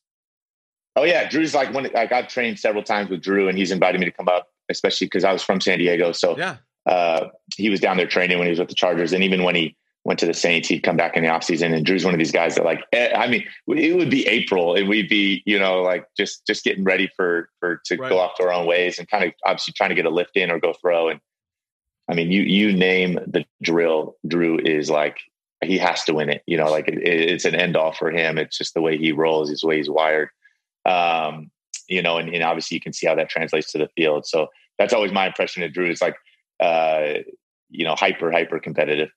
Oh yeah, Drew's like when like I've trained several times with Drew, and he's invited me to come up, especially because I was from San Diego. So yeah, uh, he was down there training when he was with the Chargers, and even when he went to the Saints, he'd come back in the offseason. And Drew's one of these guys that like, eh, I mean, it would be April, and we'd be you know like just just getting ready for for to right. go off to our own ways, and kind of obviously trying to get a lift in or go throw. And I mean, you you name the drill, Drew is like he has to win it. You know, like it, it's an end all for him. It's just the way he rolls, it's the way he's wired. Um, you know, and, and, obviously you can see how that translates to the field. So that's always my impression of Drew. It's like, uh, you know, hyper, hyper competitive.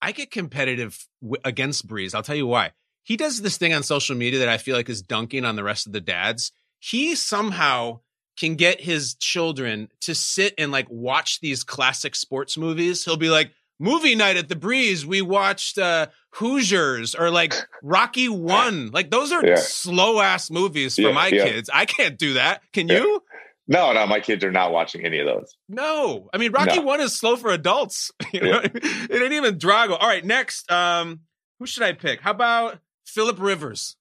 I get competitive w- against Brees. I'll tell you why. He does this thing on social media that I feel like is dunking on the rest of the dads. He somehow can get his children to sit and like watch these classic sports movies. He'll be like, movie night at the Brees we watched uh hoosiers or like rocky one. Like those are yeah. slow ass movies for yeah, my yeah. kids. I can't do that. Can you? No no my kids are not watching any of those. No. I mean rocky no. one is slow for adults. You know it ain't even drago. All right next um who should i pick? How about philip rivers?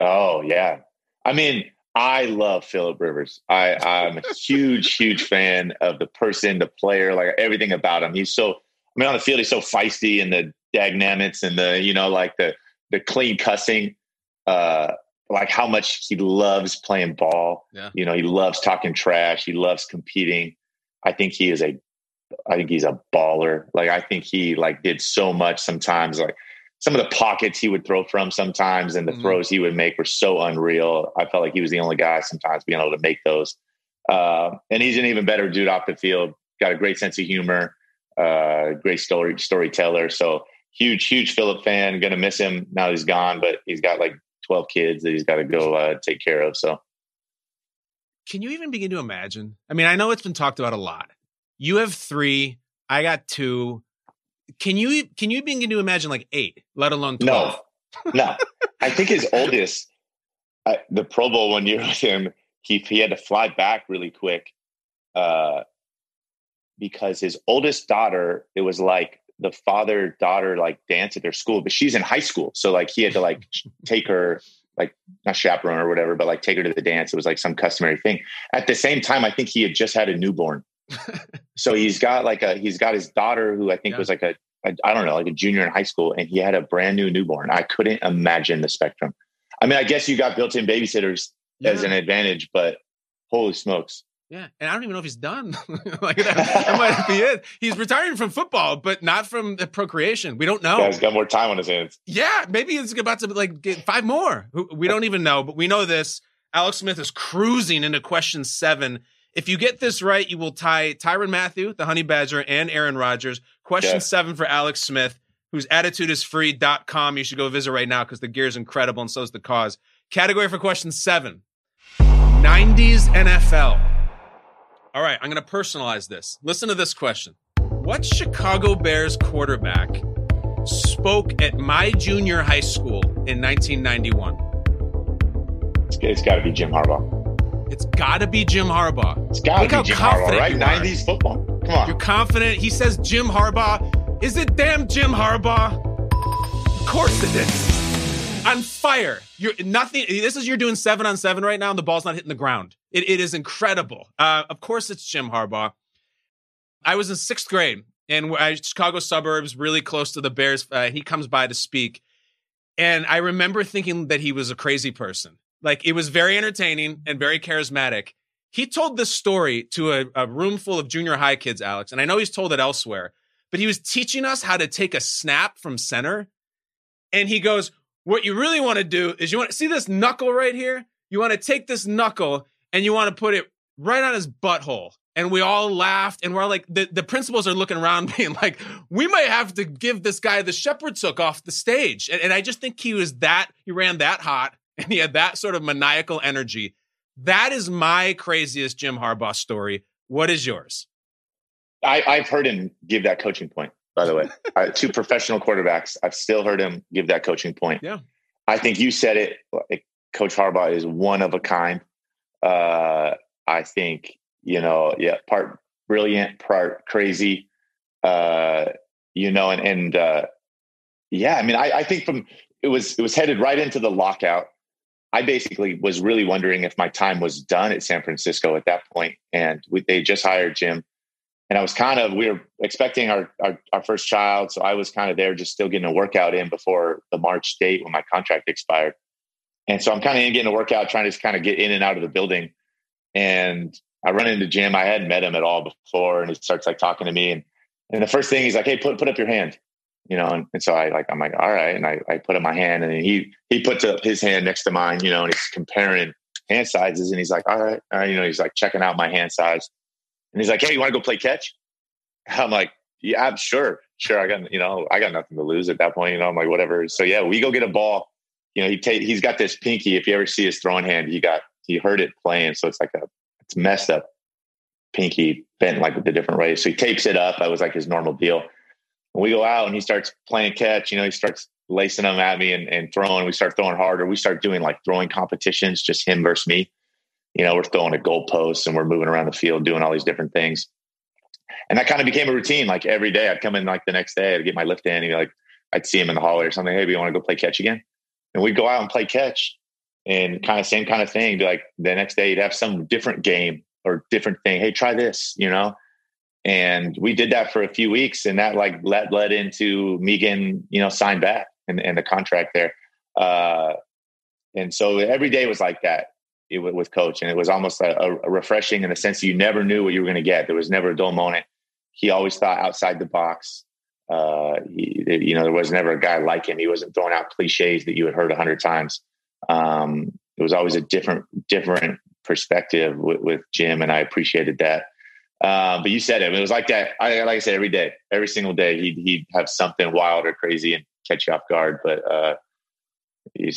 Oh yeah. I mean I love Philip Rivers. I, I'm a huge, huge fan of the person, the player, like everything about him. He's so, I mean, on the field, he's so feisty and the dynamics and the, you know, like the, the clean cussing, uh, like how much he loves playing ball. Yeah. You know, he loves talking trash. He loves competing. I think he is a, I think he's a baller. Like, I think he like did so much sometimes, like, some of the pockets he would throw from sometimes and the mm-hmm. throws he would make were so unreal. I felt like he was the only guy sometimes being able to make those. Uh, and he's an even better dude off the field. Got a great sense of humor, uh, great story storyteller. So huge, huge Philip fan. Going to miss him now he's gone, but he's got like twelve kids that he's got to go uh, take care of. So, can you even begin to imagine? I mean, I know it's been talked about a lot. You have three. I got two can you can you begin to imagine like eight, let alone 12? No, no. I think his oldest, uh, the Pro Bowl one year with him, he he had to fly back really quick. Uh, because his oldest daughter, it was like the father daughter like dance at their school, but she's in high school. So like he had to like take her, like not chaperone or whatever, but like take her to the dance. It was like some customary thing. At the same time, I think he had just had a newborn. So he's got like a, he's got his daughter who I think Yeah. was like a, a, I don't know, like a junior in high school. And he had a brand new newborn. I couldn't imagine the spectrum. I mean, I guess you got built in babysitters as an advantage, but holy smokes. Yeah, and I don't even know if he's done. like that, that might be it. He's retiring from football, but not from the procreation. We don't know. He's got more time on his hands. Yeah, maybe it's about to like get five more. We don't even know, but we know this. Alex Smith is cruising into question seven. If you get this right, you will tie Tyrann Mathieu, the Honey Badger, and Aaron Rodgers. Question Yeah. seven for Alex Smith, whose Attitudeisfree.com. You should go visit right now because the gear is incredible and so is the cause. Category for question seven 90s NFL. All right, I'm going to personalize this. Listen to this question What Chicago Bears quarterback spoke at my junior high school in 1991? It's, it's got to be Jim Harbaugh. It's got to be Jim Harbaugh. It's got Look to how be Jim confident Harbaugh, right? you are. 90s football. Come on. You're confident. He says Jim Harbaugh. Is it damn Jim Harbaugh? Of course it is. On fire. You're nothing. This is you're doing seven on seven right now, and the ball's not hitting the ground. It, it is incredible. Uh, of course, it's Jim Harbaugh. I was in sixth grade, and I, Chicago suburbs, really close to the Bears. Uh, he comes by to speak, and I remember thinking that he was a crazy person. Like it was very entertaining and very charismatic. He told this story to a, a room full of junior high kids, Alex, and I know he's told it elsewhere, but he was teaching us how to take a snap from center. And he goes, What you really want to do is you want to see this knuckle right here? You want to take this knuckle and you want to put it right on his butthole. And we all laughed, and we're like, the, the principals are looking around, being like, we might have to give this guy the shepherd's hook off the stage. And, and I just think he was that, he ran that hot, and he had that sort of maniacal energy. That is my craziest Jim Harbaugh story. What is yours? I, I've heard him give that coaching point, by the way. uh, two professional quarterbacks. I've still heard him give that coaching point. Yeah. I think you said it. like, Coach Harbaugh is one of a kind. Uh, I think, you know, yeah, part brilliant, part crazy. Uh, you know, and, and uh, yeah, I mean, I, I think from it was it was headed right into the lockout. I basically was really wondering if my time was done at San Francisco at that point, and we, they just hired Jim, and I was kind of we were expecting our, our our first child, so I was kind of there, just still getting a workout in before the March date when my contract expired, and so I'm kind of in getting a workout, trying to just kind of get in and out of the building, and I run into Jim. I hadn't met him at all before, and he starts like talking to me, and and the first thing he's like, "Hey, put put up your hand." You know, and, and so I like, I'm like, all right. And I, I put up my hand and he, he puts up his hand next to mine, you know, and he's comparing hand sizes and he's like, all right, all right. You know, he's like checking out my hand size and he's like, Hey, you want to go play catch? I'm like, yeah, I'm sure. Sure. I got, you know, I got nothing to lose at that point, you know, I'm like, whatever. So yeah, we go get a ball, you know, he take, he's got this pinky. If you ever see his throwing hand, he got, he heard it playing. So it's like a, it's messed up pinky bent like the different ways. So he tapes it up. That was like his normal deal we go out and he starts playing catch, you know, he starts lacing them at me and, and throwing. We start throwing harder. We start doing like throwing competitions, just him versus me. You know, we're throwing a goalpost and we're moving around the field doing all these different things. And that kind of became a routine. Like every day I'd come in like the next day, I'd get my lift in and like I'd see him in the hallway or something. Hey, do you want to go play catch again? And we'd go out and play catch and kind of same kind of thing. Be like the next day you'd have some different game or different thing. Hey, try this, you know? And we did that for a few weeks, and that like led led into Megan, you know, signed back and, and the contract there. Uh, and so every day was like that it, with coach, and it was almost a, a refreshing in the sense that you never knew what you were going to get. There was never a dull moment. He always thought outside the box. Uh, he, you know, there was never a guy like him. He wasn't throwing out cliches that you had heard a hundred times. Um, it was always a different different perspective with, with Jim, and I appreciated that. Uh, but you said it. It was like that. I, like I said, every day, every single day, he'd, he'd have something wild or crazy and catch you off guard. But uh,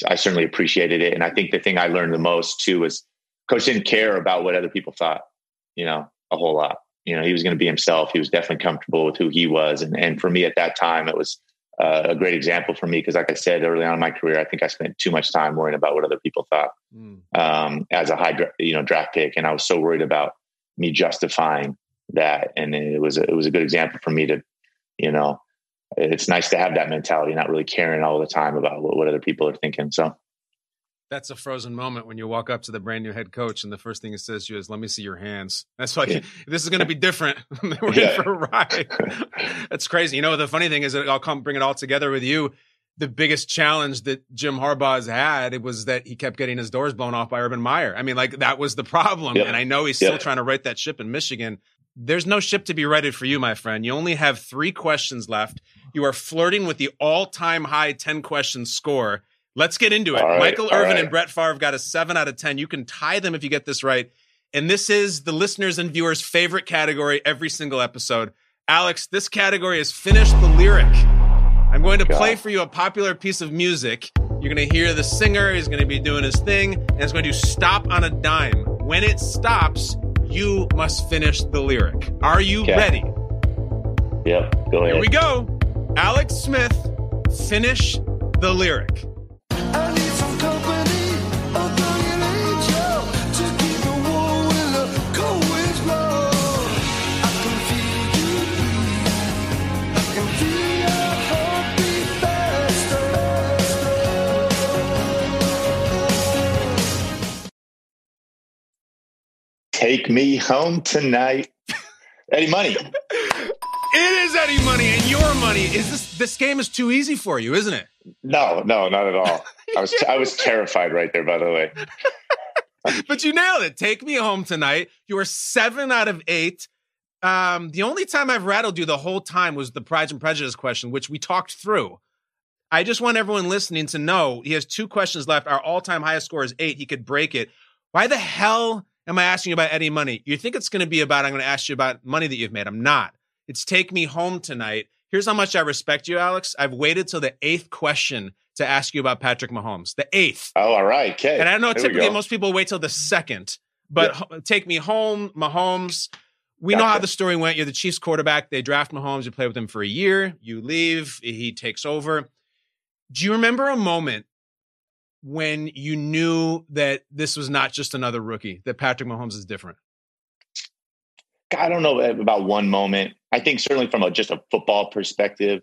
I certainly appreciated it. And I think the thing I learned the most too was coach didn't care about what other people thought, you know, a whole lot. You know, he was going to be himself. He was definitely comfortable with who he was. And, and for me at that time, it was uh, a great example for me because, like I said early on in my career, I think I spent too much time worrying about what other people thought Mm. um, as a high, you know, draft pick. And I was so worried about me justifying that. And it was, a, it was a good example for me to, you know, it's nice to have that mentality, not really caring all the time about what, what other people are thinking. So that's a frozen moment when you walk up to the brand new head coach and the first thing he says to you is, "Let me see your hands." That's like yeah. this is going to be different. We're yeah. in for a ride. That's crazy. You know, the funny thing is that I'll come bring it all together with you. The biggest challenge that Jim Harbaugh has had it was that he kept getting his doors blown off by Urban Meyer. I mean, like that was the problem. Yep. And I know he's still yep. trying to right that ship in Michigan. There's no ship to be righted for you, my friend. You only have three questions left. You are flirting with the all-time high 10 question score. Let's get into it. Right, Michael Irvin right. and Brett Favre got a seven out of 10. You can tie them if you get this right. And this is the listeners and viewers' favorite category every single episode. Alex, this category is Finish the Lyric. I'm going to oh God. play for you a popular piece of music. You're going to hear the singer, he's going to be doing his thing, and it's going to stop on a dime. When it stops, you must finish the lyric. Are you okay. ready? Yep, go ahead. Here we go. Alex Smith, finish the lyric. Take me home tonight. Eddie Money. It is Eddie Money and your money. Is this this game is too easy for you, isn't it? No, no, not at all. I was I was terrified right there, by the way. but you nailed it. Take me home tonight. You were seven out of eight. Um, the only time I've rattled you the whole time was the Pride and Prejudice question, which we talked through. I just want everyone listening to know he has two questions left. Our all-time highest score is eight. He could break it. Why the hell am I asking you about Eddie Money? You think it's going to be about, I'm going to ask you about money that you've made. I'm not. It's take me home tonight. Here's how much I respect you, Alex. I've waited till the eighth question to ask you about Patrick Mahomes. The eighth. Oh, all right. Okay. And I know there typically most people wait till the second, but yeah. take me home, Mahomes. We gotcha. know how the story went. You're the Chiefs quarterback. They draft Mahomes. You play with him for a year. You leave. He takes over. Do you remember a moment when you knew that this was not just another rookie, that Patrick Mahomes is different? I don't know about one moment. I think certainly from a, just a football perspective,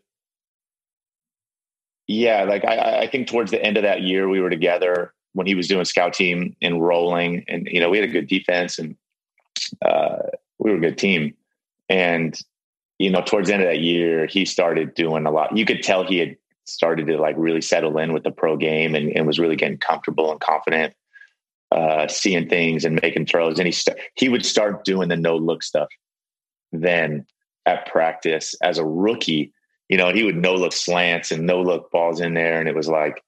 yeah, like I, I think towards the end of that year we were together when he was doing scout team and rolling, and you know we had a good defense and uh, we were a good team. And you know, towards the end of that year, he started doing a lot. You could tell he had started to like really settle in with the pro game and, and was really getting comfortable and confident, uh, seeing things and making throws. And he st- he would start doing the no look stuff. Then at practice as a rookie, you know, he would no look slants and no look balls in there, and it was like,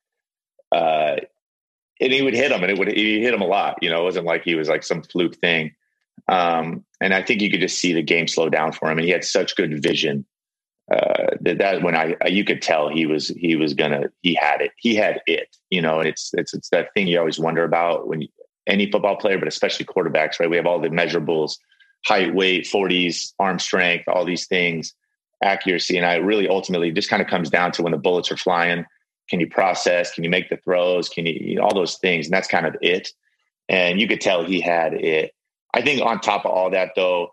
uh, and he would hit them, and it would he hit them a lot. You know, it wasn't like he was like some fluke thing. Um, and I think you could just see the game slow down for him, and he had such good vision uh, that, that when I, you could tell he was he was gonna he had it he had it you know it's it's it's that thing you always wonder about when you, any football player but especially quarterbacks right? We have all the measurables height weight 40s arm strength all these things accuracy and I really ultimately just kind of comes down to when the bullets are flying. Can you process? Can you make the throws? Can you, you know, all those things and that's kind of it. And you could tell he had it. I think on top of all that though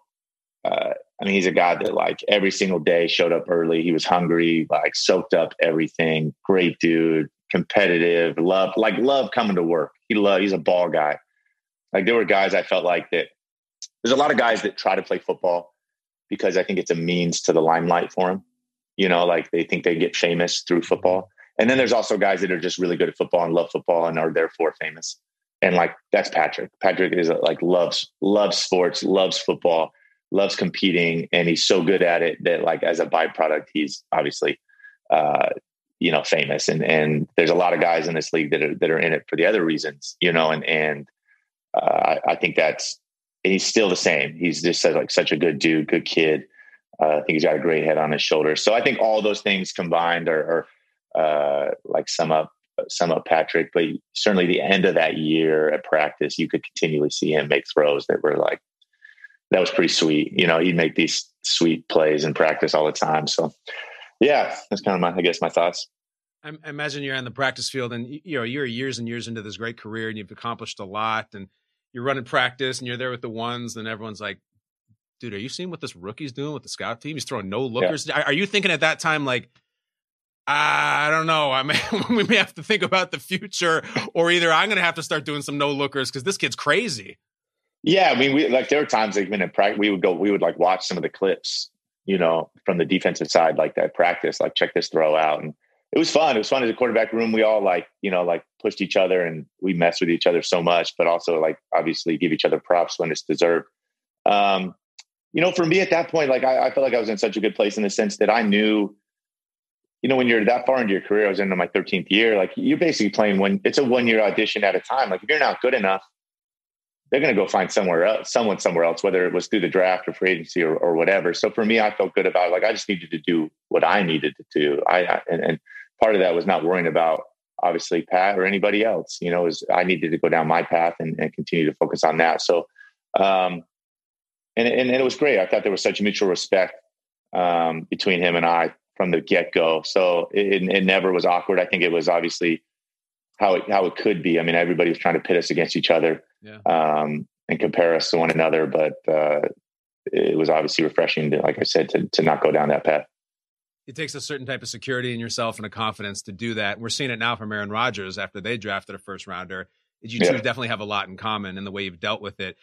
uh, I mean, he's a guy that like every single day showed up early. He was hungry, like soaked up everything. Great dude, competitive, love, like love coming to work. He love. He's a ball guy. Like there were guys I felt like that. There's a lot of guys that try to play football because I think it's a means to the limelight for them. You know, like they think they get famous through football. And then there's also guys that are just really good at football and love football and are therefore famous. And like that's Patrick. Patrick is like loves loves sports, loves football loves competing, and he's so good at it that like as a byproduct, he's obviously uh, you know famous. And and there's a lot of guys in this league that are that are in it for the other reasons, you know. And and uh, I, I, think that's he's still the same. He's just like such a good dude, good kid. Uh, I think he's got a great head on his shoulders. So I think all those things combined are, are uh, like sum up sum up Patrick. But certainly the end of that year at practice, you could continually see him make throws that were like that was pretty sweet. You know, he'd make these sweet plays in practice all the time. So, yeah, that's kind of my, I guess, my thoughts. I imagine you're on the practice field, and you know you're years and years into this great career, and you've accomplished a lot, and you're running practice, and you're there with the ones, and everyone's like dude, are you seeing what this rookie's doing with the scout team? He's throwing no lookers. Yeah. Are you thinking at that time like, ah, I don't know. I mean, we may have to think about the future, or either I'm going to have to start doing some no lookers because this kid's crazy. Yeah, I mean, we like there were times like when in practice we would go, we would like watch some of the clips, you know, from the defensive side, like that practice, like check this throw out, and it was fun. It was fun as a quarterback room. We all like, you know, like pushed each other and we messed with each other so much, but also like obviously give each other props when it's deserved. Um, you know, for me at that point, like I, I felt like I was in such a good place in the sense that I knew, you know, when you're that far into your career, I was into my 13th year, like you're basically playing when it's a one year audition at a time. Like if you're not good enough, they're going to go find somewhere else, someone somewhere else, whether it was through the draft or free agency or, or whatever. So for me, I felt good about it. like I just needed to do what I needed to do. I, I and, and part of that was not worrying about obviously Pat or anybody else. You know, was I needed to go down my path and, and continue to focus on that. So, um, and, and, and it was great. I thought there was such mutual respect um, between him and I from the get go. So it, it, never was awkward. I think it was obviously how it how it could be. I mean, everybody was trying to pit us against each other yeah. um, and compare us to one another, but uh, it was obviously refreshing, to, like I said, to to not go down that path it takes a certain type of security in yourself and a confidence to do that. We're seeing it now from Aaron Rodgers after they drafted a first rounder. You two yeah. definitely have a lot in common in the way you've dealt with it.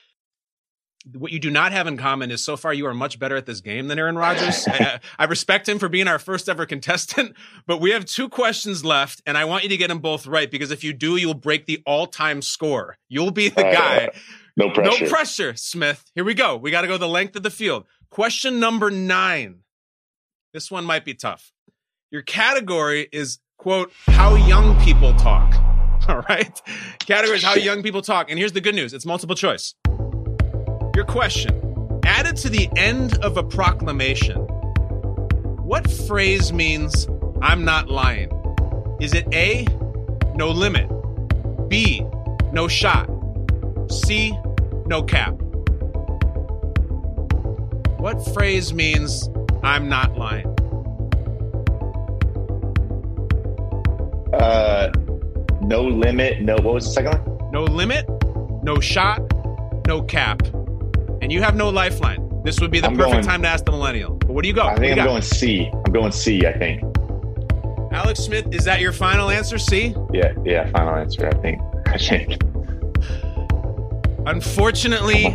What you do not have in common is so far you are much better at this game than Aaron Rodgers. I, I, respect him for being our first ever contestant, but we have two questions left, and I want you to get them both right because if you do, you'll break the all time score. You'll be the uh, guy. No pressure. No pressure, Smith. Here we go. We got to go the length of the field. Question number nine this one might be tough. Your category is, quote, how young people talk. All right. Category is how young people talk. And here's the good news it's multiple choice. Your question added to the end of a proclamation. What phrase means I'm not lying? Is it A, no limit? B, no shot? C, no cap? What phrase means I'm not lying. Uh, no limit. No. What was the second one? No limit. No shot. No cap. And you have no lifeline. This would be the I'm perfect going, time to ask the millennial. But what do you go? I think I'm going C. I'm going C. I think. Alex Smith, is that your final answer? C. Yeah. Yeah. Final answer. I think. I think. Unfortunately,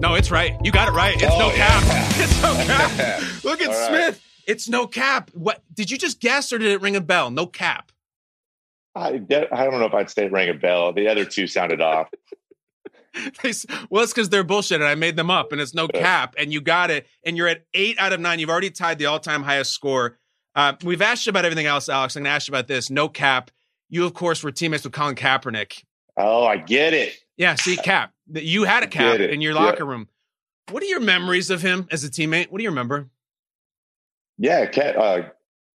no, it's right. You got it right. It's oh, no cap. Yeah. It's no cap. Look at. Smith. It's no cap. What did you just guess or did it ring a bell? No cap. I, I don't know if I'd say ring a bell. The other two sounded off. they, well, it's because they're bullshit and I made them up and it's no cap and you got it and you're at eight out of nine. You've already tied the all time highest score. Uh, we've asked you about everything else, Alex. I'm going to ask you about this. No cap. You, of course, were teammates with Colin Kaepernick. Oh, I get it. Yeah, see, Cap. You had a Cap in your locker yeah. room. What are your memories of him as a teammate? What do you remember? Yeah, Cap, uh,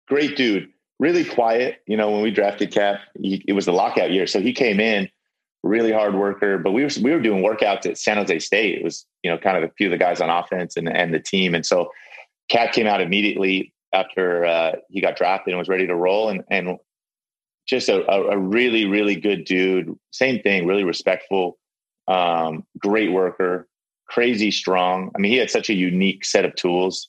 great dude. Really quiet. You know, when we drafted Cap, he, it was the lockout year, so he came in really hard worker. But we were we were doing workouts at San Jose State. It was you know kind of a few of the guys on offense and and the team, and so Cap came out immediately after uh, he got drafted and was ready to roll, and and just a, a, really, really good dude. Same thing, really respectful, um, great worker, crazy strong. I mean, he had such a unique set of tools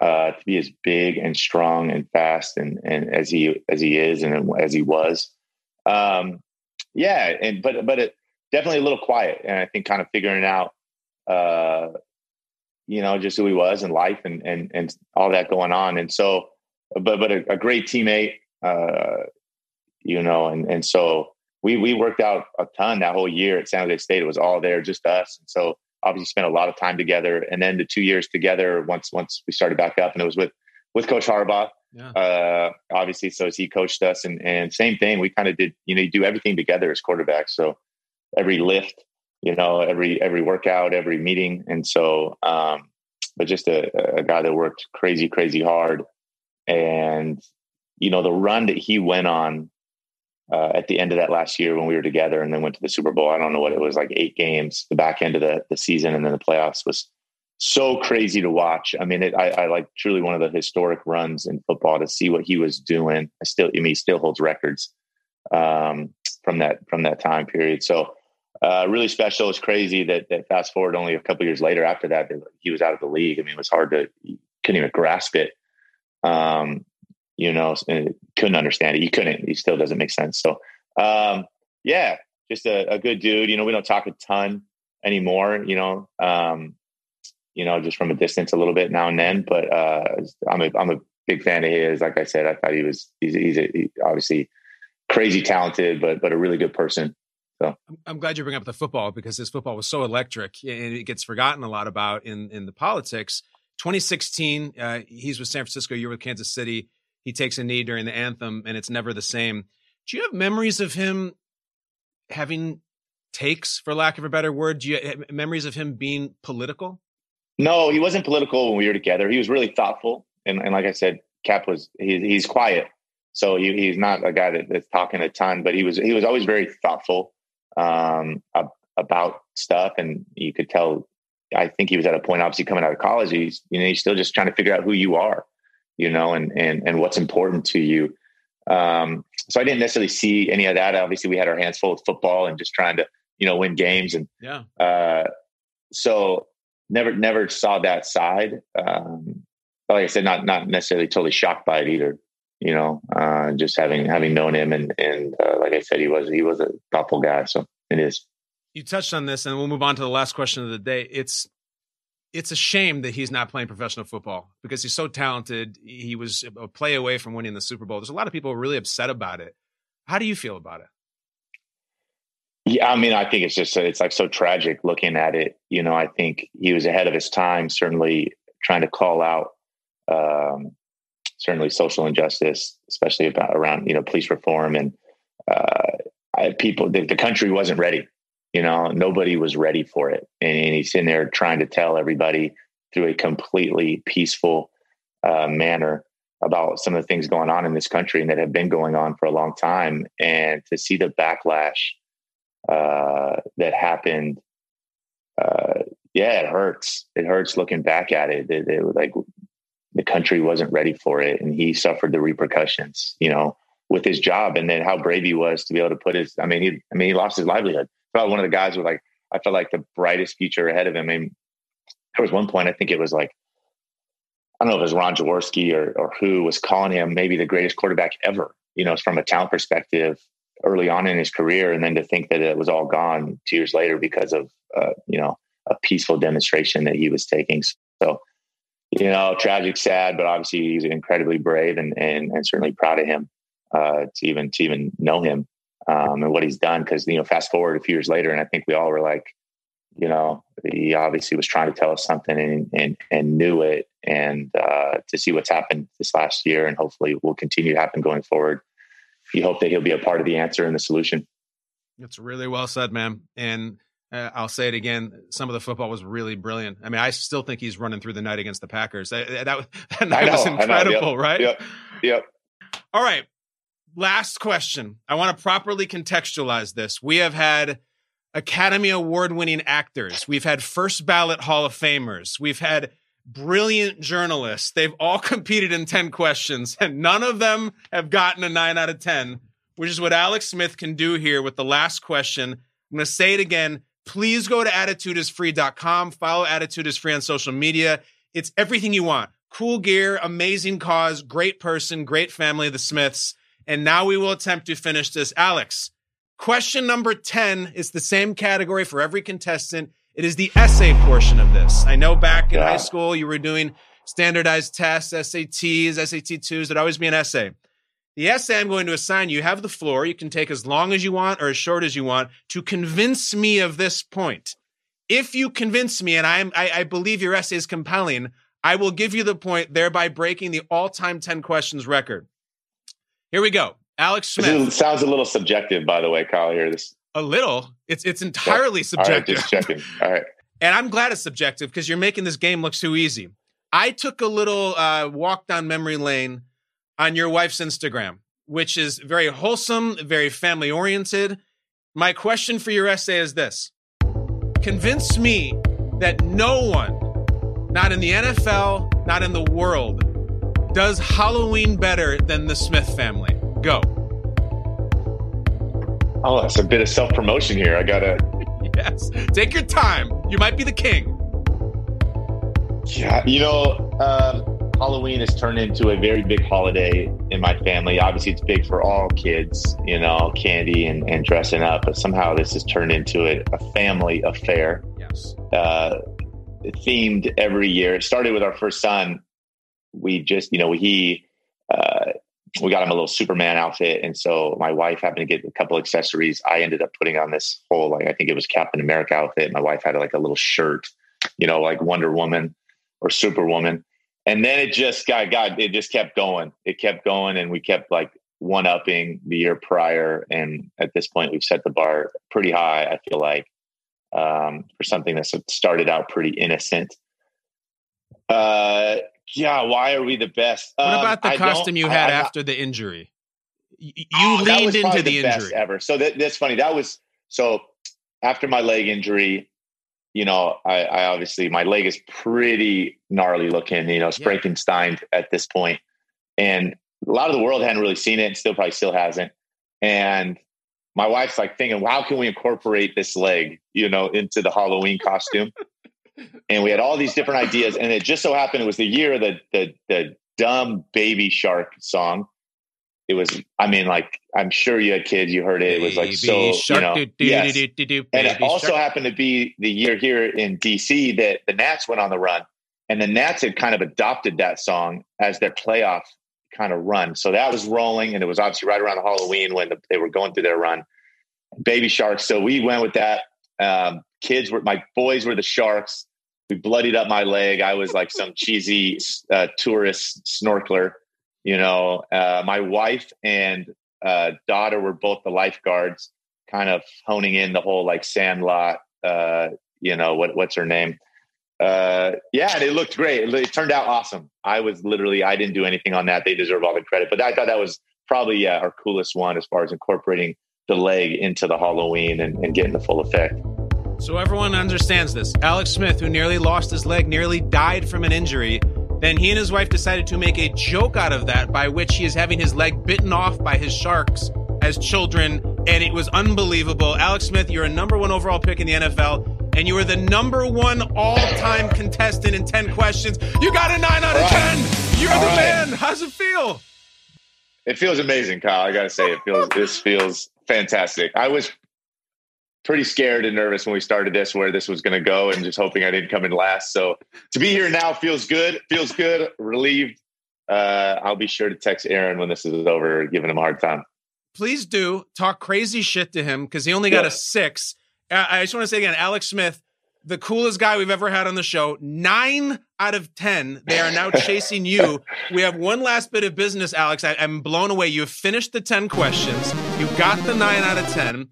uh, to be as big and strong and fast and, and as he as he is and as he was. Um, yeah, and but but it definitely a little quiet, and I think kind of figuring out, uh, you know, just who he was in life and and and all that going on. And so, but but a, a great teammate. Uh, you know, and and so we we worked out a ton that whole year at San Jose State. It was all there, just us. And so obviously spent a lot of time together. And then the two years together, once once we started back up, and it was with with Coach Harbaugh. Yeah. Uh, obviously, so as he coached us, and and same thing, we kind of did. You know, you do everything together as quarterbacks. So every lift, you know, every every workout, every meeting, and so. um but just a, a guy that worked crazy, crazy hard, and you know the run that he went on uh, at the end of that last year when we were together and then went to the Super Bowl. I don't know what it was like eight games, the back end of the, the season and then the playoffs was so crazy to watch. I mean, it, I, I, like truly one of the historic runs in football to see what he was doing. I still, I mean, he still holds records um, from that from that time period. So uh, really special. It's crazy that that fast forward only a couple years later after that, that he was out of the league. I mean, it was hard to couldn't even grasp it. Um, you know, couldn't understand it. You couldn't. He still doesn't make sense. So, um, yeah, just a, a, good dude. You know, we don't talk a ton anymore. You know, um, you know, just from a distance a little bit now and then. But uh, I'm a I'm a big fan of his. Like I said, I thought he was he's he's a, he, obviously crazy talented, but but a really good person. So I'm glad you bring up the football because his football was so electric and it gets forgotten a lot about in in the politics. 2016, uh, he's with San Francisco. You're with Kansas City he takes a knee during the anthem and it's never the same. Do you have memories of him having takes, for lack of a better word? Do you have memories of him being political? No, he wasn't political when we were together. He was really thoughtful. And, and like I said, Cap was, he, he's quiet. So he, he's not a guy that, that's talking a ton, but he was, he was always very thoughtful um, about stuff. And you could tell, I think he was at a point, obviously coming out of college, he's, you know, he's still just trying to figure out who you are you know, and and and what's important to you. Um, so I didn't necessarily see any of that. Obviously, we had our hands full with football and just trying to you know win games, and yeah. Uh, so never never saw that side. Um, but like I said, not not necessarily totally shocked by it either. You know, uh, just having having known him and and uh, like I said, he was he was a thoughtful guy. So it is. You touched on this, and we'll move on to the last question of the day. It's it's a shame that he's not playing professional football because he's so talented. He was a play away from winning the Super Bowl. There's a lot of people really upset about it. How do you feel about it? Yeah, I mean, I think it's just it's like so tragic looking at it. You know, I think he was ahead of his time, certainly trying to call out um, certainly social injustice, especially about around you know police reform and uh, I, people. The, the country wasn't ready you know, nobody was ready for it. And, and he's in there trying to tell everybody through a completely peaceful uh, manner about some of the things going on in this country and that have been going on for a long time. And to see the backlash uh, that happened, uh, yeah, it hurts. It hurts looking back at it. It, it. Like the country wasn't ready for it, and he suffered the repercussions. You know, with his job, and then how brave he was to be able to put his. I mean, he. I mean, he lost his livelihood probably one of the guys with like I felt like the brightest future ahead of him. I mean, there was one point I think it was like I don't know if it was Ron Jaworski or or who was calling him maybe the greatest quarterback ever. You know, from a talent perspective, early on in his career, and then to think that it was all gone two years later because of uh, you know a peaceful demonstration that he was taking. So, you know, tragic, sad, but obviously he's incredibly brave and and, and certainly proud of him uh, to even to even know him um, and what he's done. Because you know, fast forward a few years later, and I think we all were like, you know, he obviously was trying to tell us something and and, and knew it. And uh, to see what's happened this last year, and hopefully will continue to happen going forward. You hope that he'll be a part of the answer and the solution. It's really well said, man. And uh, I'll say it again. Some of the football was really brilliant. I mean, I still think he's running through the night against the Packers. That, that, that know, was incredible, yep, right? Yep. Yep. All right last question. I want to properly contextualize this. We have had Academy Award winning actors, we've had first ballot Hall of Famers, we've had brilliant journalists. They've all competed in 10 questions, and none of them have gotten a 9 out of 10, which is what Alex Smith can do here with the last question. I'm going to say it again. Please go to Attitudeisfree.com, follow Attitude is Free on social media. It's everything you want. Cool gear, amazing cause, great person, great family, the Smiths. And now we will attempt to finish this. Alex, question number 10 is the same category for every contestant. It is the essay portion of this. I know back in yeah. high school you were doing standardized tests, SATs, SAT2s. There'd always be an essay. The essay I'm going to assign you have the floor. You can take as long as you want or as short as you want to convince me of this point. If you convince me and I'm, I, I believe your essay is compelling, I will give you the point, thereby breaking the all time 10 questions record. Here we go. Alex Smith. This sounds a little subjective, by the way, Kyle. Here, this a little. It's it's entirely subjective. just checking. All right. And I'm glad it's subjective because you're making this game look too easy. I took a little uh, walk down memory lane on your wife's Instagram, which is very wholesome, very family oriented. My question for your essay is this Convince me that no one, not in the NFL, not in the world, does Halloween better than the Smith family? Go. Oh, that's a bit of self promotion here. I gotta. Yes. Take your time. You might be the king. Yeah, you know, um, Halloween has turned into a very big holiday in my family. Obviously, it's big for all kids, you know, candy and, and dressing up, but somehow this has turned into a, a family affair. Yes. Uh, themed every year. It started with our first son. We just, you know, he, uh, we got him a little Superman outfit. And so my wife happened to get a couple accessories. I ended up putting on this whole, like, I think it was Captain America outfit. My wife had like a little shirt, you know, like Wonder Woman or Superwoman. And then it just got, got, it just kept going. It kept going. And we kept like one upping the year prior. And at this point, we've set the bar pretty high, I feel like, um, for something that started out pretty innocent. Uh, yeah, why are we the best? What Um, about the I costume you had I'm not- after the injury? You Oh, leaned into the, best injury. ever. So that, that's funny. That was so after my leg injury. You know, I, I obviously my leg is pretty gnarly looking. You know, it's Yeah. Frankenstein at this point, and a lot of the world hadn't really seen it, and still probably still hasn't. And my wife's like thinking, "How can we incorporate this leg, you know, into the Halloween costume?" And we had all these different ideas, and it just so happened it was the year that the the dumb Baby Shark song it was i mean like i'm sure you had kids you heard it. It was like so you know yes. and it also happened to be the year here in dc that the nats went on the run. And the nats had kind of adopted that song as their playoff kind of run. So that was rolling. And it was obviously right around halloween when the, they were going through their run. Baby sharks so we went with that. Um, kids were my boys were the sharks we bloodied up my leg. I was like some cheesy uh, tourist snorkeler you know? Uh, my wife and uh, daughter were both the lifeguards kind of honing in the whole like sandlot uh, you know what what's her name? Uh, yeah and it looked great. It, it turned out awesome. I was literally i didn't do anything on that. They deserve all the credit. But i thought that was probably yeah, our coolest one as far as incorporating the leg into the halloween and, and getting the full effect So everyone understands this. Alex Smith, who nearly lost his leg, nearly died from an injury. Then he and his wife decided to make a joke out of that, by which he is having his leg bitten off by his sharks as children, and it was unbelievable. Alex Smith, you're a number one overall pick in the NFL, and you are the number one all-time contestant in 10 questions. You got a 9 out of 10. You're All the right. man. How's it feel? It feels amazing, Kyle. I gotta say, it feels this feels fantastic. I was pretty scared and nervous when we started this, where this was going to go, and just hoping I didn't come in last. So to be here now feels good. Feels good. Relieved. Uh, I'll be sure to text Aaron when this is over, giving him a hard time. please do talk crazy shit to him because he only got Yeah. a six. I just want to say again, Alex Smith, the coolest guy we've ever had on the show. Nine out of 10. They are now chasing you. We have one last bit of business, Alex. I, I'm blown away. You've finished the 10 questions, you got the nine out of 10,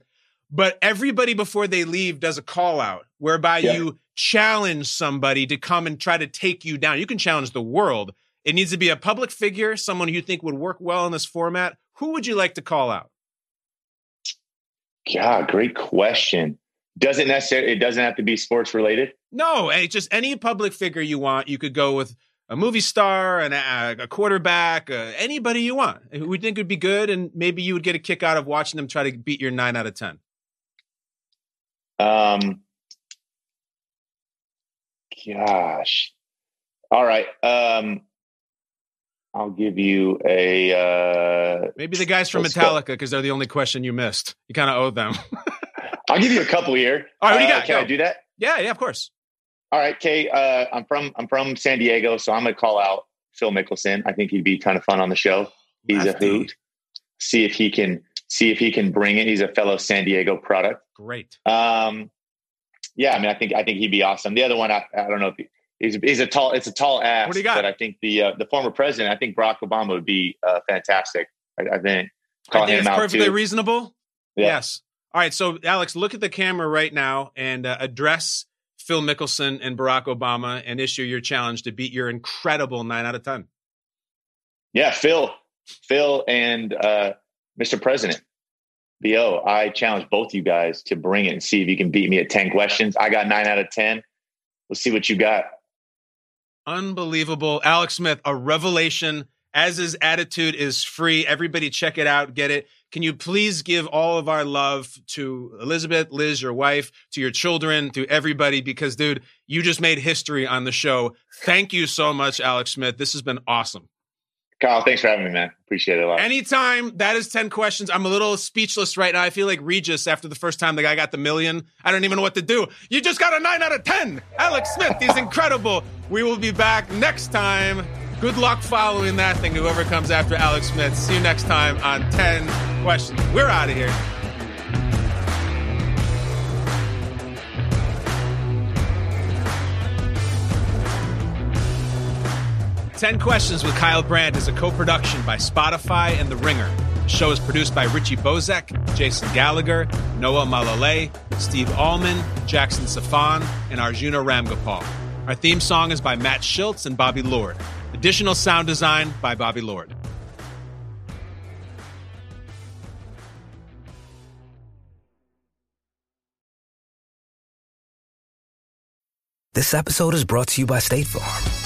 but everybody before they leave does a call out whereby Yeah. you challenge somebody to come and try to take you down. You can challenge the world. It needs to be a public figure, someone you think would work well in this format. Who would you like to call out? Yeah, great question. Doesn't necessarily. It doesn't have to be sports related. No, eh, just any public figure you want. You could go with a movie star, an, a, a quarterback, uh, anybody you want who we think would be good, and maybe you would get a kick out of watching them try to beat your nine out of ten. Um, gosh. All right. Um, I'll give you a. Uh, Maybe the guys from Metallica because they're the only question you missed. You kind of owe them. I'll give you a couple here. All right, what do you Uh, got? Can I do that? yeah, yeah, of course. All right, Kay. Uh, I'm from I'm from San Diego, so I'm gonna call out Phil Mickelson. I think he'd be kind of fun on the show. He's Lefty. a hoot. See if he can see if he can bring it. He's a fellow San Diego product. Great. Um, yeah, I mean, I think I think he'd be awesome. The other one, I, I don't know if he, he's he's a tall. It's a tall ass. What do you got? But I think the uh, the former president. I think Barack Obama would be uh, fantastic. I, I think call I think him out perfectly too. reasonable. Yeah. Yes. All right. So, Alex, look at the camera right now and uh, address Phil Mickelson and Barack Obama and issue your challenge to beat your incredible nine out of ten. Yeah, Phil, Phil, and uh, Mr. President, Bo. I challenge both you guys to bring it and see if you can beat me at ten questions. I got nine out of ten. Let's see what you got. Unbelievable. Alex Smith, a revelation As his Attitude is free. Everybody check it out, get it. Can you please give all of our love to Elizabeth, Liz, your wife, to your children, to everybody? Because, dude, you just made history on the show. Thank you so much, Alex Smith. This has been awesome. Kyle, thanks for having me, man. Appreciate it a lot. Anytime, that is 10 questions. I'm a little speechless right now. I feel like Regis after the first time the guy got the million. I don't even know what to do. You just got a 9 out of 10. Alex Smith, he's incredible. We will be back next time. Good luck following that thing, whoever comes after Alex Smith. See you next time on 10 questions. We're out of here. Ten Questions with Kyle Brandt is a co-production by Spotify and The Ringer. The show is produced by Richie Bozek, Jason Gallagher, Noah Malale, Steve Ahlman, Jackson Safon, and Arjuna Ramgopal. Our theme song is by Matt Schultz and Bobby Lord. Additional sound design by Bobby Lord. This episode is brought to you by State Farm.